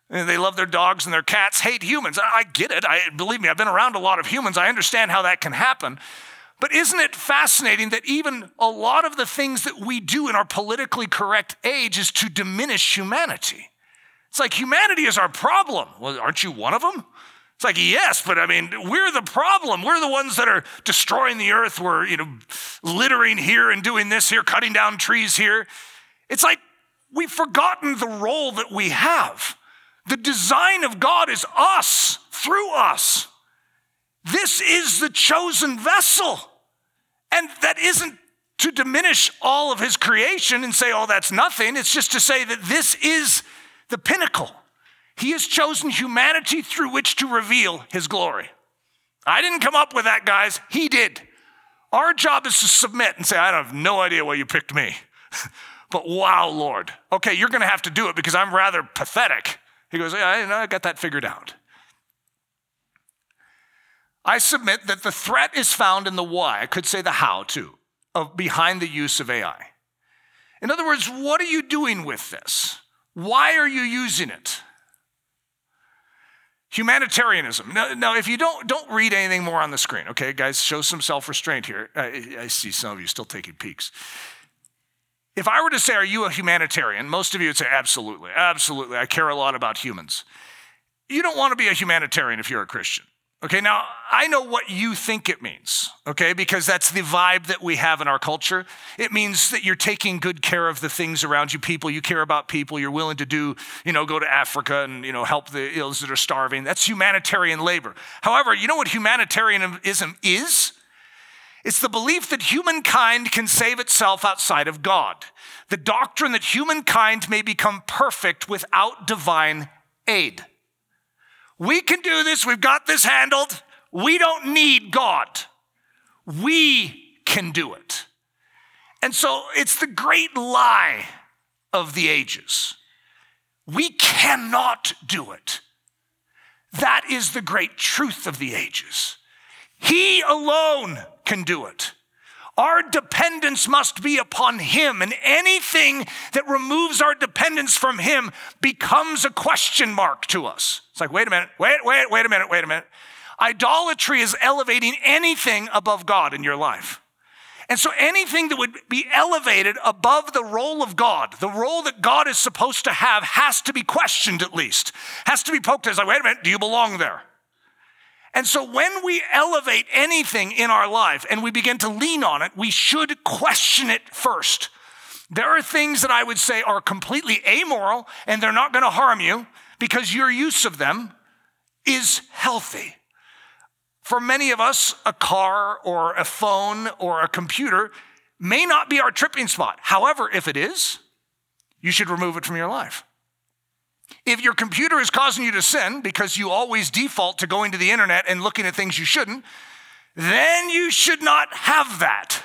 And they love their dogs and their cats, hate humans. I get it. I believe me, I've been around a lot of humans. I understand how that can happen. But isn't it fascinating that even a lot of the things that we do in our politically correct age is to diminish humanity? It's like humanity is our problem. Well, aren't you one of them? It's like, yes, but I mean, we're the problem. We're the ones that are destroying the earth. We're, you know, littering here and doing this here, cutting down trees here. It's like we've forgotten the role that we have. The design of God is us, through us. This is the chosen vessel. And that isn't to diminish all of his creation and say, oh, that's nothing. It's just to say that this is the pinnacle. He has chosen humanity through which to reveal his glory. I didn't come up with that, guys. He did. Our job is to submit and say, I have no idea why you picked me. but wow, Lord. Okay, you're going to have to do it because I'm rather pathetic. He goes, Yeah, I got that figured out. I submit that the threat is found in the why, I could say the how too, of behind the use of AI. In other words, what are you doing with this? Why are you using it? Humanitarianism. Now, now, if you don't don't read anything more on the screen, okay, guys, show some self-restraint here. I, I see some of you still taking peeks. If I were to say, Are you a humanitarian? Most of you would say, Absolutely, absolutely. I care a lot about humans. You don't want to be a humanitarian if you're a Christian. Okay, now I know what you think it means, okay, because that's the vibe that we have in our culture. It means that you're taking good care of the things around you, people, you care about people, you're willing to do, you know, go to Africa and, you know, help the ills that are starving. That's humanitarian labor. However, you know what humanitarianism is? It's the belief that humankind can save itself outside of God. The doctrine that humankind may become perfect without divine aid. We can do this. We've got this handled. We don't need God. We can do it. And so it's the great lie of the ages. We cannot do it. That is the great truth of the ages. He alone can do it. Our dependence must be upon Him, and anything that removes our dependence from Him becomes a question mark to us. It's like, wait a minute, wait, wait, wait a minute, wait a minute. Idolatry is elevating anything above God in your life. And so anything that would be elevated above the role of God, the role that God is supposed to have, has to be questioned at least, has to be poked at. It's like, wait a minute, do you belong there? And so when we elevate anything in our life and we begin to lean on it, we should question it first. There are things that I would say are completely amoral and they're not going to harm you because your use of them is healthy. For many of us, a car or a phone or a computer may not be our tripping spot. However, if it is, you should remove it from your life. If your computer is causing you to sin because you always default to going to the internet and looking at things you shouldn't, then you should not have that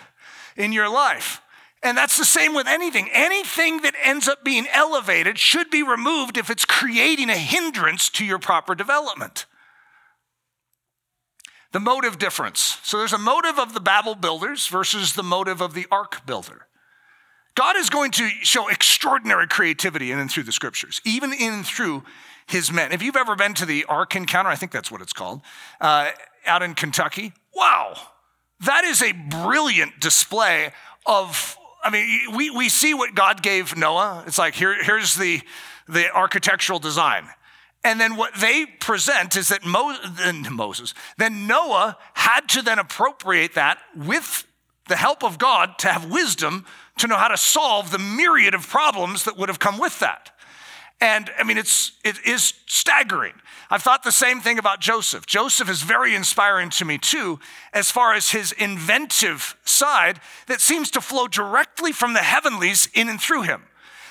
in your life. And that's the same with anything. Anything that ends up being elevated should be removed if it's creating a hindrance to your proper development. The motive difference. So there's a motive of the Babel builders versus the motive of the ark builder. God is going to show extraordinary creativity in and through the scriptures, even in and through his men. If you've ever been to the Ark Encounter, I think that's what it's called, uh, out in Kentucky, wow, that is a brilliant display of, I mean, we, we see what God gave Noah. It's like, here, here's the, the architectural design. And then what they present is that Mo- then Moses, then Noah had to then appropriate that with the help of God to have wisdom to know how to solve the myriad of problems that would have come with that. And I mean, it's, it is staggering. I've thought the same thing about Joseph. Joseph is very inspiring to me too, as far as his inventive side that seems to flow directly from the heavenlies in and through him.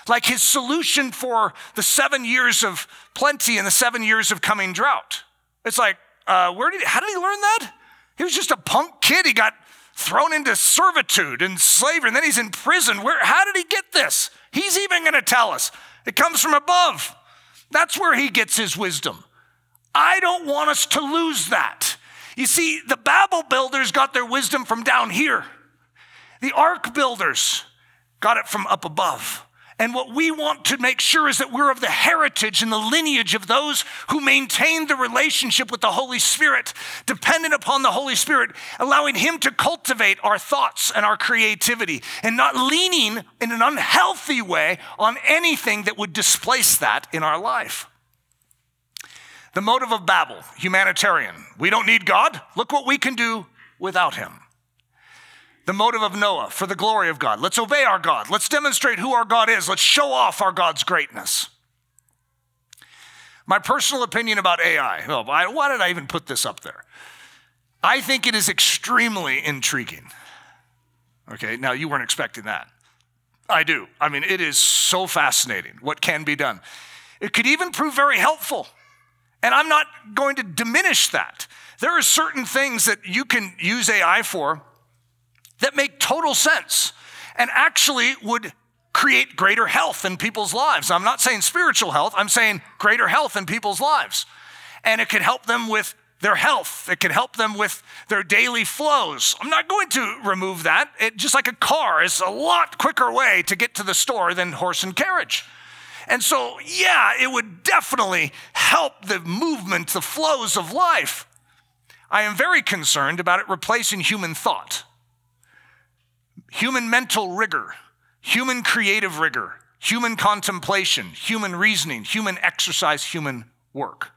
Like his solution for the seven years of plenty and the seven years of coming drought. It's like, uh, where did how did he learn that? He was just a punk kid. He got thrown into servitude and slavery, and then he's in prison. Where, how did he get this? He's even going to tell us. It comes from above. That's where he gets his wisdom. I don't want us to lose that. You see, the Babel builders got their wisdom from down here. The ark builders got it from up above. And what we want to make sure is that we're of the heritage and the lineage of those who maintain the relationship with the Holy Spirit, dependent upon the Holy Spirit, allowing Him to cultivate our thoughts and our creativity, and not leaning in an unhealthy way on anything that would displace that in our life. The motive of Babel, humanitarian. We don't need God. Look what we can do without Him the motive of Noah for the glory of God. Let's obey our God. Let's demonstrate who our God is. Let's show off our God's greatness. My personal opinion about AI, well, why did I even put this up there? I think it is extremely intriguing. Okay, now you weren't expecting that. I do. I mean, it is so fascinating what can be done. It could even prove very helpful. And I'm not going to diminish that. There are certain things that you can use AI for that make total sense and actually would create greater health in people's lives. I'm not saying spiritual health, I'm saying greater health in people's lives. And it could help them with their health, it could help them with their daily flows. I'm not going to remove that. It, just like a car is a lot quicker way to get to the store than horse and carriage. And so, yeah, it would definitely help the movement, the flows of life. I am very concerned about it replacing human thought human mental rigor, human creative rigor, human contemplation, human reasoning, human exercise, human work.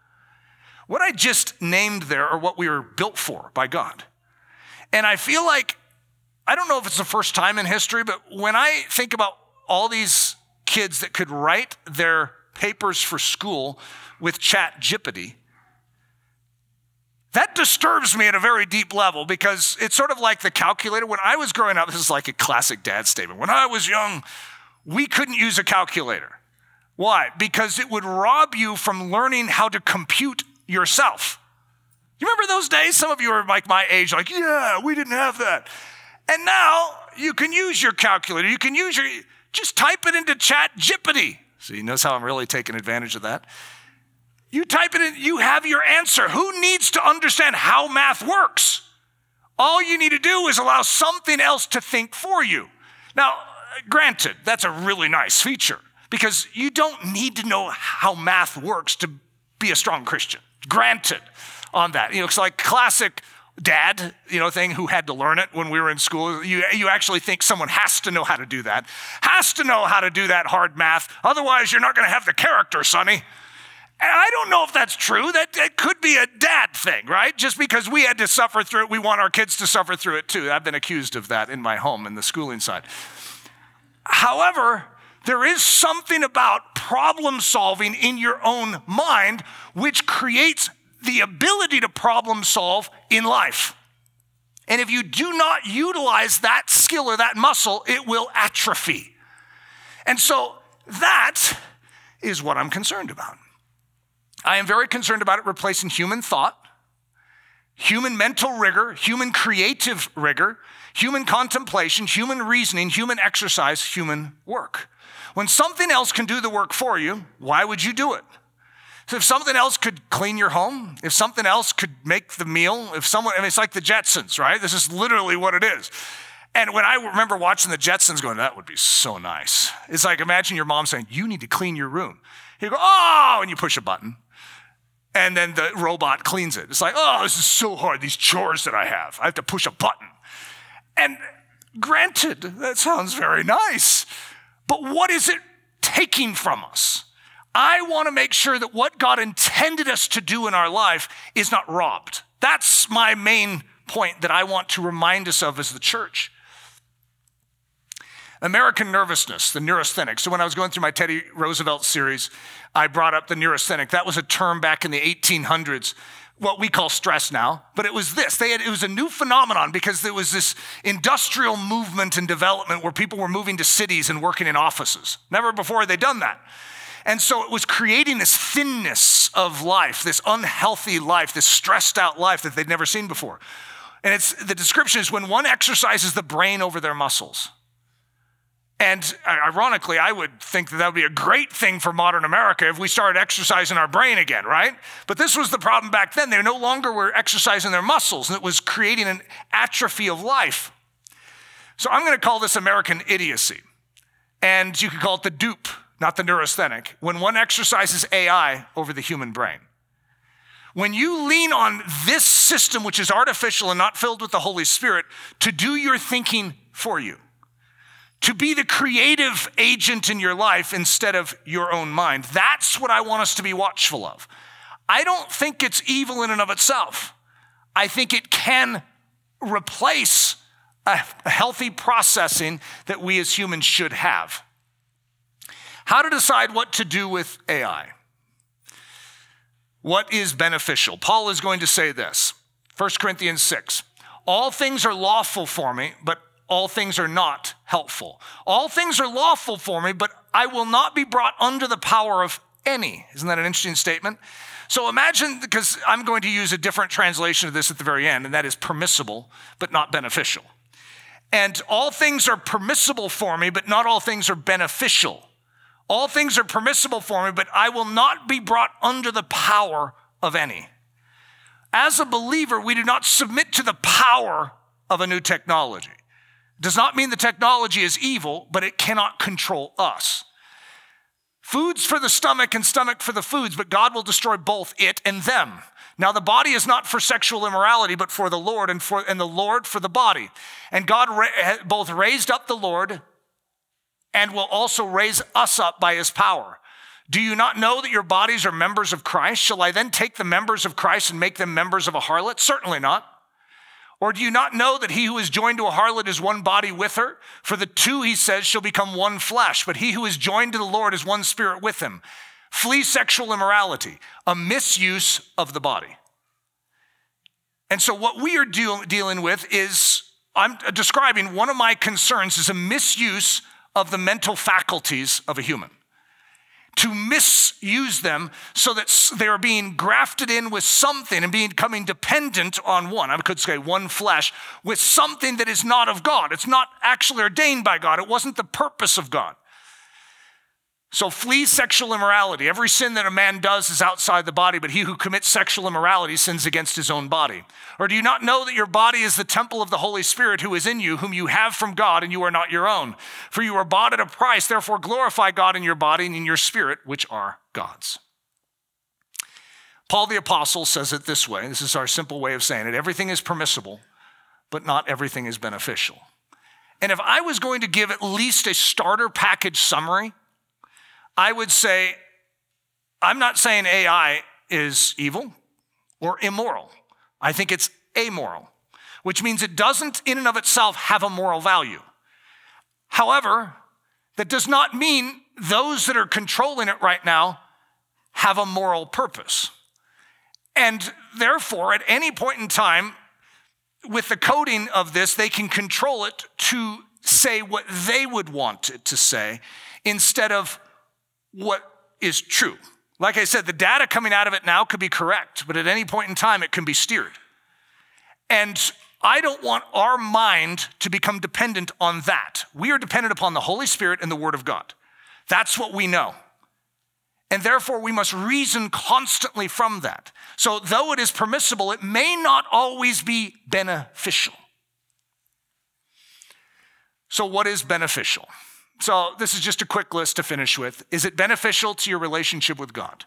What I just named there are what we were built for by God. And I feel like, I don't know if it's the first time in history, but when I think about all these kids that could write their papers for school with Chat Jippity, that disturbs me at a very deep level because it's sort of like the calculator. When I was growing up, this is like a classic dad statement. When I was young, we couldn't use a calculator. Why? Because it would rob you from learning how to compute yourself. You remember those days? Some of you are like my age, like, yeah, we didn't have that. And now you can use your calculator. You can use your, just type it into Chat Jippity. So you notice how I'm really taking advantage of that. You type it in, you have your answer. Who needs to understand how math works? All you need to do is allow something else to think for you. Now, granted, that's a really nice feature because you don't need to know how math works to be a strong Christian. Granted on that. You know, it's like classic dad, you know, thing who had to learn it when we were in school. You, you actually think someone has to know how to do that, has to know how to do that hard math. Otherwise, you're not going to have the character, sonny. And I don't know if that's true. That, that could be a dad thing, right? Just because we had to suffer through it, we want our kids to suffer through it too. I've been accused of that in my home in the schooling side. However, there is something about problem solving in your own mind which creates the ability to problem solve in life. And if you do not utilize that skill or that muscle, it will atrophy. And so that is what I'm concerned about. I am very concerned about it replacing human thought, human mental rigor, human creative rigor, human contemplation, human reasoning, human exercise, human work. When something else can do the work for you, why would you do it? So if something else could clean your home, if something else could make the meal, if someone, I mean, it's like the Jetsons, right? This is literally what it is. And when I remember watching the Jetsons going, that would be so nice. It's like imagine your mom saying, you need to clean your room. You go, oh, and you push a button. And then the robot cleans it. It's like, oh, this is so hard, these chores that I have. I have to push a button. And granted, that sounds very nice. But what is it taking from us? I want to make sure that what God intended us to do in our life is not robbed. That's my main point that I want to remind us of as the church. American nervousness, the neurasthenic. So when I was going through my Teddy Roosevelt series, I brought up the neurasthenic. That was a term back in the 1800s, what we call stress now, but it was this. Had, it was a new phenomenon because there was this industrial movement and development where people were moving to cities and working in offices. Never before had they done that. And so it was creating this thinness of life, this unhealthy life, this stressed out life that they'd never seen before. And it's the description is when one exercises the brain over their muscles. And uh, ironically, I would think that that would be a great thing for modern America if we started exercising our brain again, right? But this was the problem back then. They no longer were exercising their muscles, and it was creating an atrophy of life. So I'm going to call this American idiocy. And you could call it the dupe not the neurasthenic, when one exercises AI over the human brain. When you lean on this system, which is artificial and not filled with the Holy Spirit, to do your thinking for you, to be the creative agent in your life instead of your own mind, that's what I want us to be watchful of. I don't think it's evil in and of itself. I think it can replace a healthy processing that we as humans should have. How to decide what to do with AI. What is beneficial? Paul is going to say this 1 Corinthians 6. All things are lawful for me, but all things are not helpful. All things are lawful for me, but I will not be brought under the power of any. Isn't that an interesting statement? So imagine, because I'm going to use a different translation of this at the very end, and that is permissible, but not beneficial. And all things are permissible for me, but not all things are beneficial. All things are permissible for me, but I will not be brought under the power of any. As a believer, we do not submit to the power of a new technology. Does not mean the technology is evil, but it cannot control us. Foods for the stomach and stomach for the foods, but God will destroy both it and them. Now, the body is not for sexual immorality, but for the Lord, and, for, and the Lord for the body. And God ra- both raised up the Lord and will also raise us up by his power. Do you not know that your bodies are members of Christ? Shall I then take the members of Christ and make them members of a harlot? Certainly not. Or do you not know that he who is joined to a harlot is one body with her? For the two, he says, shall become one flesh, but he who is joined to the Lord is one spirit with him. Flee sexual immorality, a misuse of the body. And so, what we are deal- dealing with is I'm describing one of my concerns is a misuse of the mental faculties of a human to misuse them so that they are being grafted in with something and becoming dependent on one. I could say one flesh with something that is not of God. It's not actually ordained by God. It wasn't the purpose of God. So flee sexual immorality. Every sin that a man does is outside the body, but he who commits sexual immorality sins against his own body. Or do you not know that your body is the temple of the Holy Spirit who is in you, whom you have from God, and you are not your own? For you are bought at a price, therefore glorify God in your body and in your spirit, which are God's. Paul the Apostle says it this way this is our simple way of saying it everything is permissible, but not everything is beneficial. And if I was going to give at least a starter package summary, I would say, I'm not saying AI is evil or immoral. I think it's amoral, which means it doesn't, in and of itself, have a moral value. However, that does not mean those that are controlling it right now have a moral purpose. And therefore, at any point in time, with the coding of this, they can control it to say what they would want it to say instead of what is true. Like I said, the data coming out of it now could be correct, but at any point in time, it can be steered. And I don't want our mind to become dependent on that. We are dependent upon the Holy Spirit and the Word of God. That's what we know. And therefore, we must reason constantly from that. So, though it is permissible, it may not always be beneficial. So, what is beneficial? So, this is just a quick list to finish with. Is it beneficial to your relationship with God?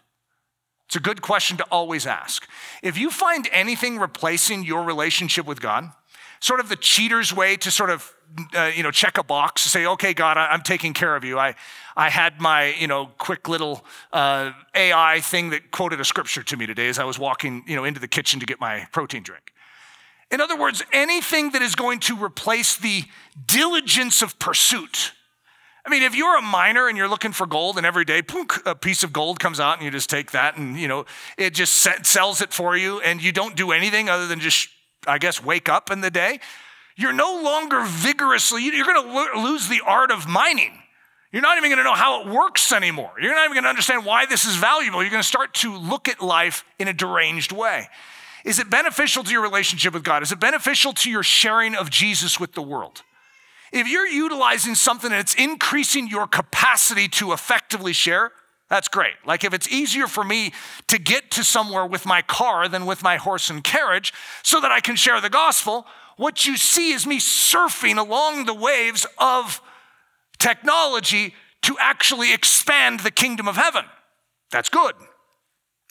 It's a good question to always ask. If you find anything replacing your relationship with God, sort of the cheater's way to sort of uh, you know check a box say okay god I, am taking care of you i i had my you know quick little uh, ai thing that quoted a scripture to me today as i was walking you know into the kitchen to get my protein drink in other words anything that is going to replace the diligence of pursuit I mean, if you're a miner and you're looking for gold, and every day punk, a piece of gold comes out, and you just take that, and you know it just sells it for you, and you don't do anything other than just, I guess, wake up in the day. You're no longer vigorously. You're going to lose the art of mining. You're not even going to know how it works anymore. You're not even going to understand why this is valuable. You're going to start to look at life in a deranged way. Is it beneficial to your relationship with God? Is it beneficial to your sharing of Jesus with the world? If you're utilizing something that's increasing your capacity to effectively share, that's great. Like if it's easier for me to get to somewhere with my car than with my horse and carriage so that I can share the gospel, what you see is me surfing along the waves of technology to actually expand the kingdom of heaven. That's good.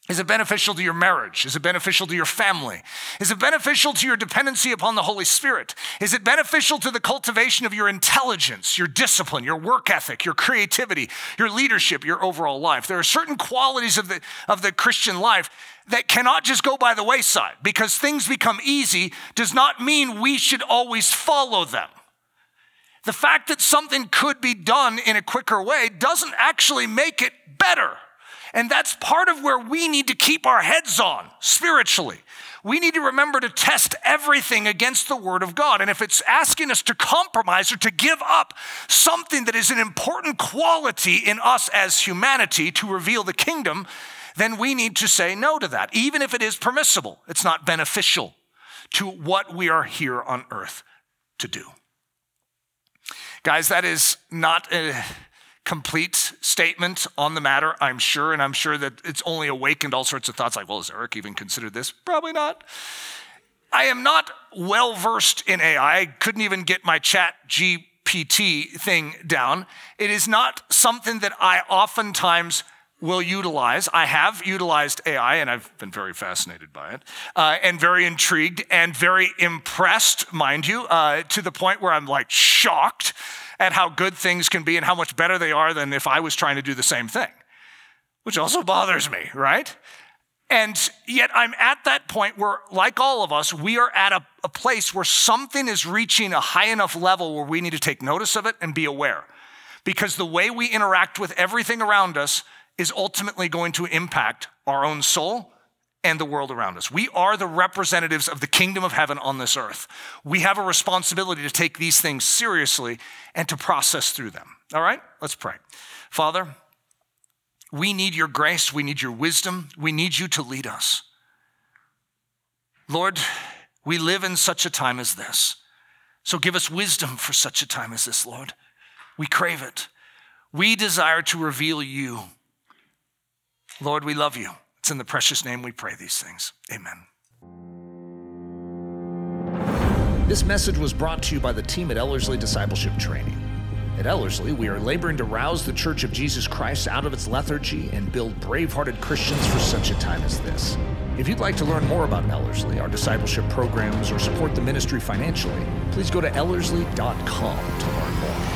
Is it beneficial to your marriage? Is it beneficial to your family? Is it beneficial to your dependency upon the Holy Spirit? Is it beneficial to the cultivation of your intelligence, your discipline, your work ethic, your creativity, your leadership, your overall life? There are certain qualities of the, of the Christian life that cannot just go by the wayside because things become easy does not mean we should always follow them. The fact that something could be done in a quicker way doesn't actually make it better. And that's part of where we need to keep our heads on spiritually. We need to remember to test everything against the Word of God. And if it's asking us to compromise or to give up something that is an important quality in us as humanity to reveal the kingdom, then we need to say no to that, even if it is permissible. It's not beneficial to what we are here on earth to do. Guys, that is not a complete statement on the matter, I'm sure, and I'm sure that it's only awakened all sorts of thoughts like, well, has Eric even considered this? Probably not. I am not well versed in AI. I couldn't even get my chat GPT thing down. It is not something that I oftentimes will utilize. I have utilized AI and I've been very fascinated by it uh, and very intrigued and very impressed, mind you, uh, to the point where I'm like shocked at how good things can be and how much better they are than if I was trying to do the same thing. which also bothers me, right? And yet I'm at that point where, like all of us, we are at a, a, place where something is reaching a high enough level where we need to take notice of it and be aware. Because the way we interact with everything around us is ultimately going to impact our own soul and the world around us. We are the representatives of the kingdom of heaven on this earth. We have a responsibility to take these things seriously and to process through them. All right, let's pray. Father, we need your grace, we need your wisdom, we need you to lead us. Lord, we live in such a time as this. So give us wisdom for such a time as this, Lord. We crave it. We desire to reveal you. Lord, we love you. It's in the precious name we pray these things. Amen. This message was brought to you by the team at Ellerslie Discipleship Training. At Ellerslie, we are laboring to rouse the Church of Jesus Christ out of its lethargy and build brave hearted Christians for such a time as this. If you'd like to learn more about Ellerslie, our discipleship programs, or support the ministry financially, please go to ellerslie.com to learn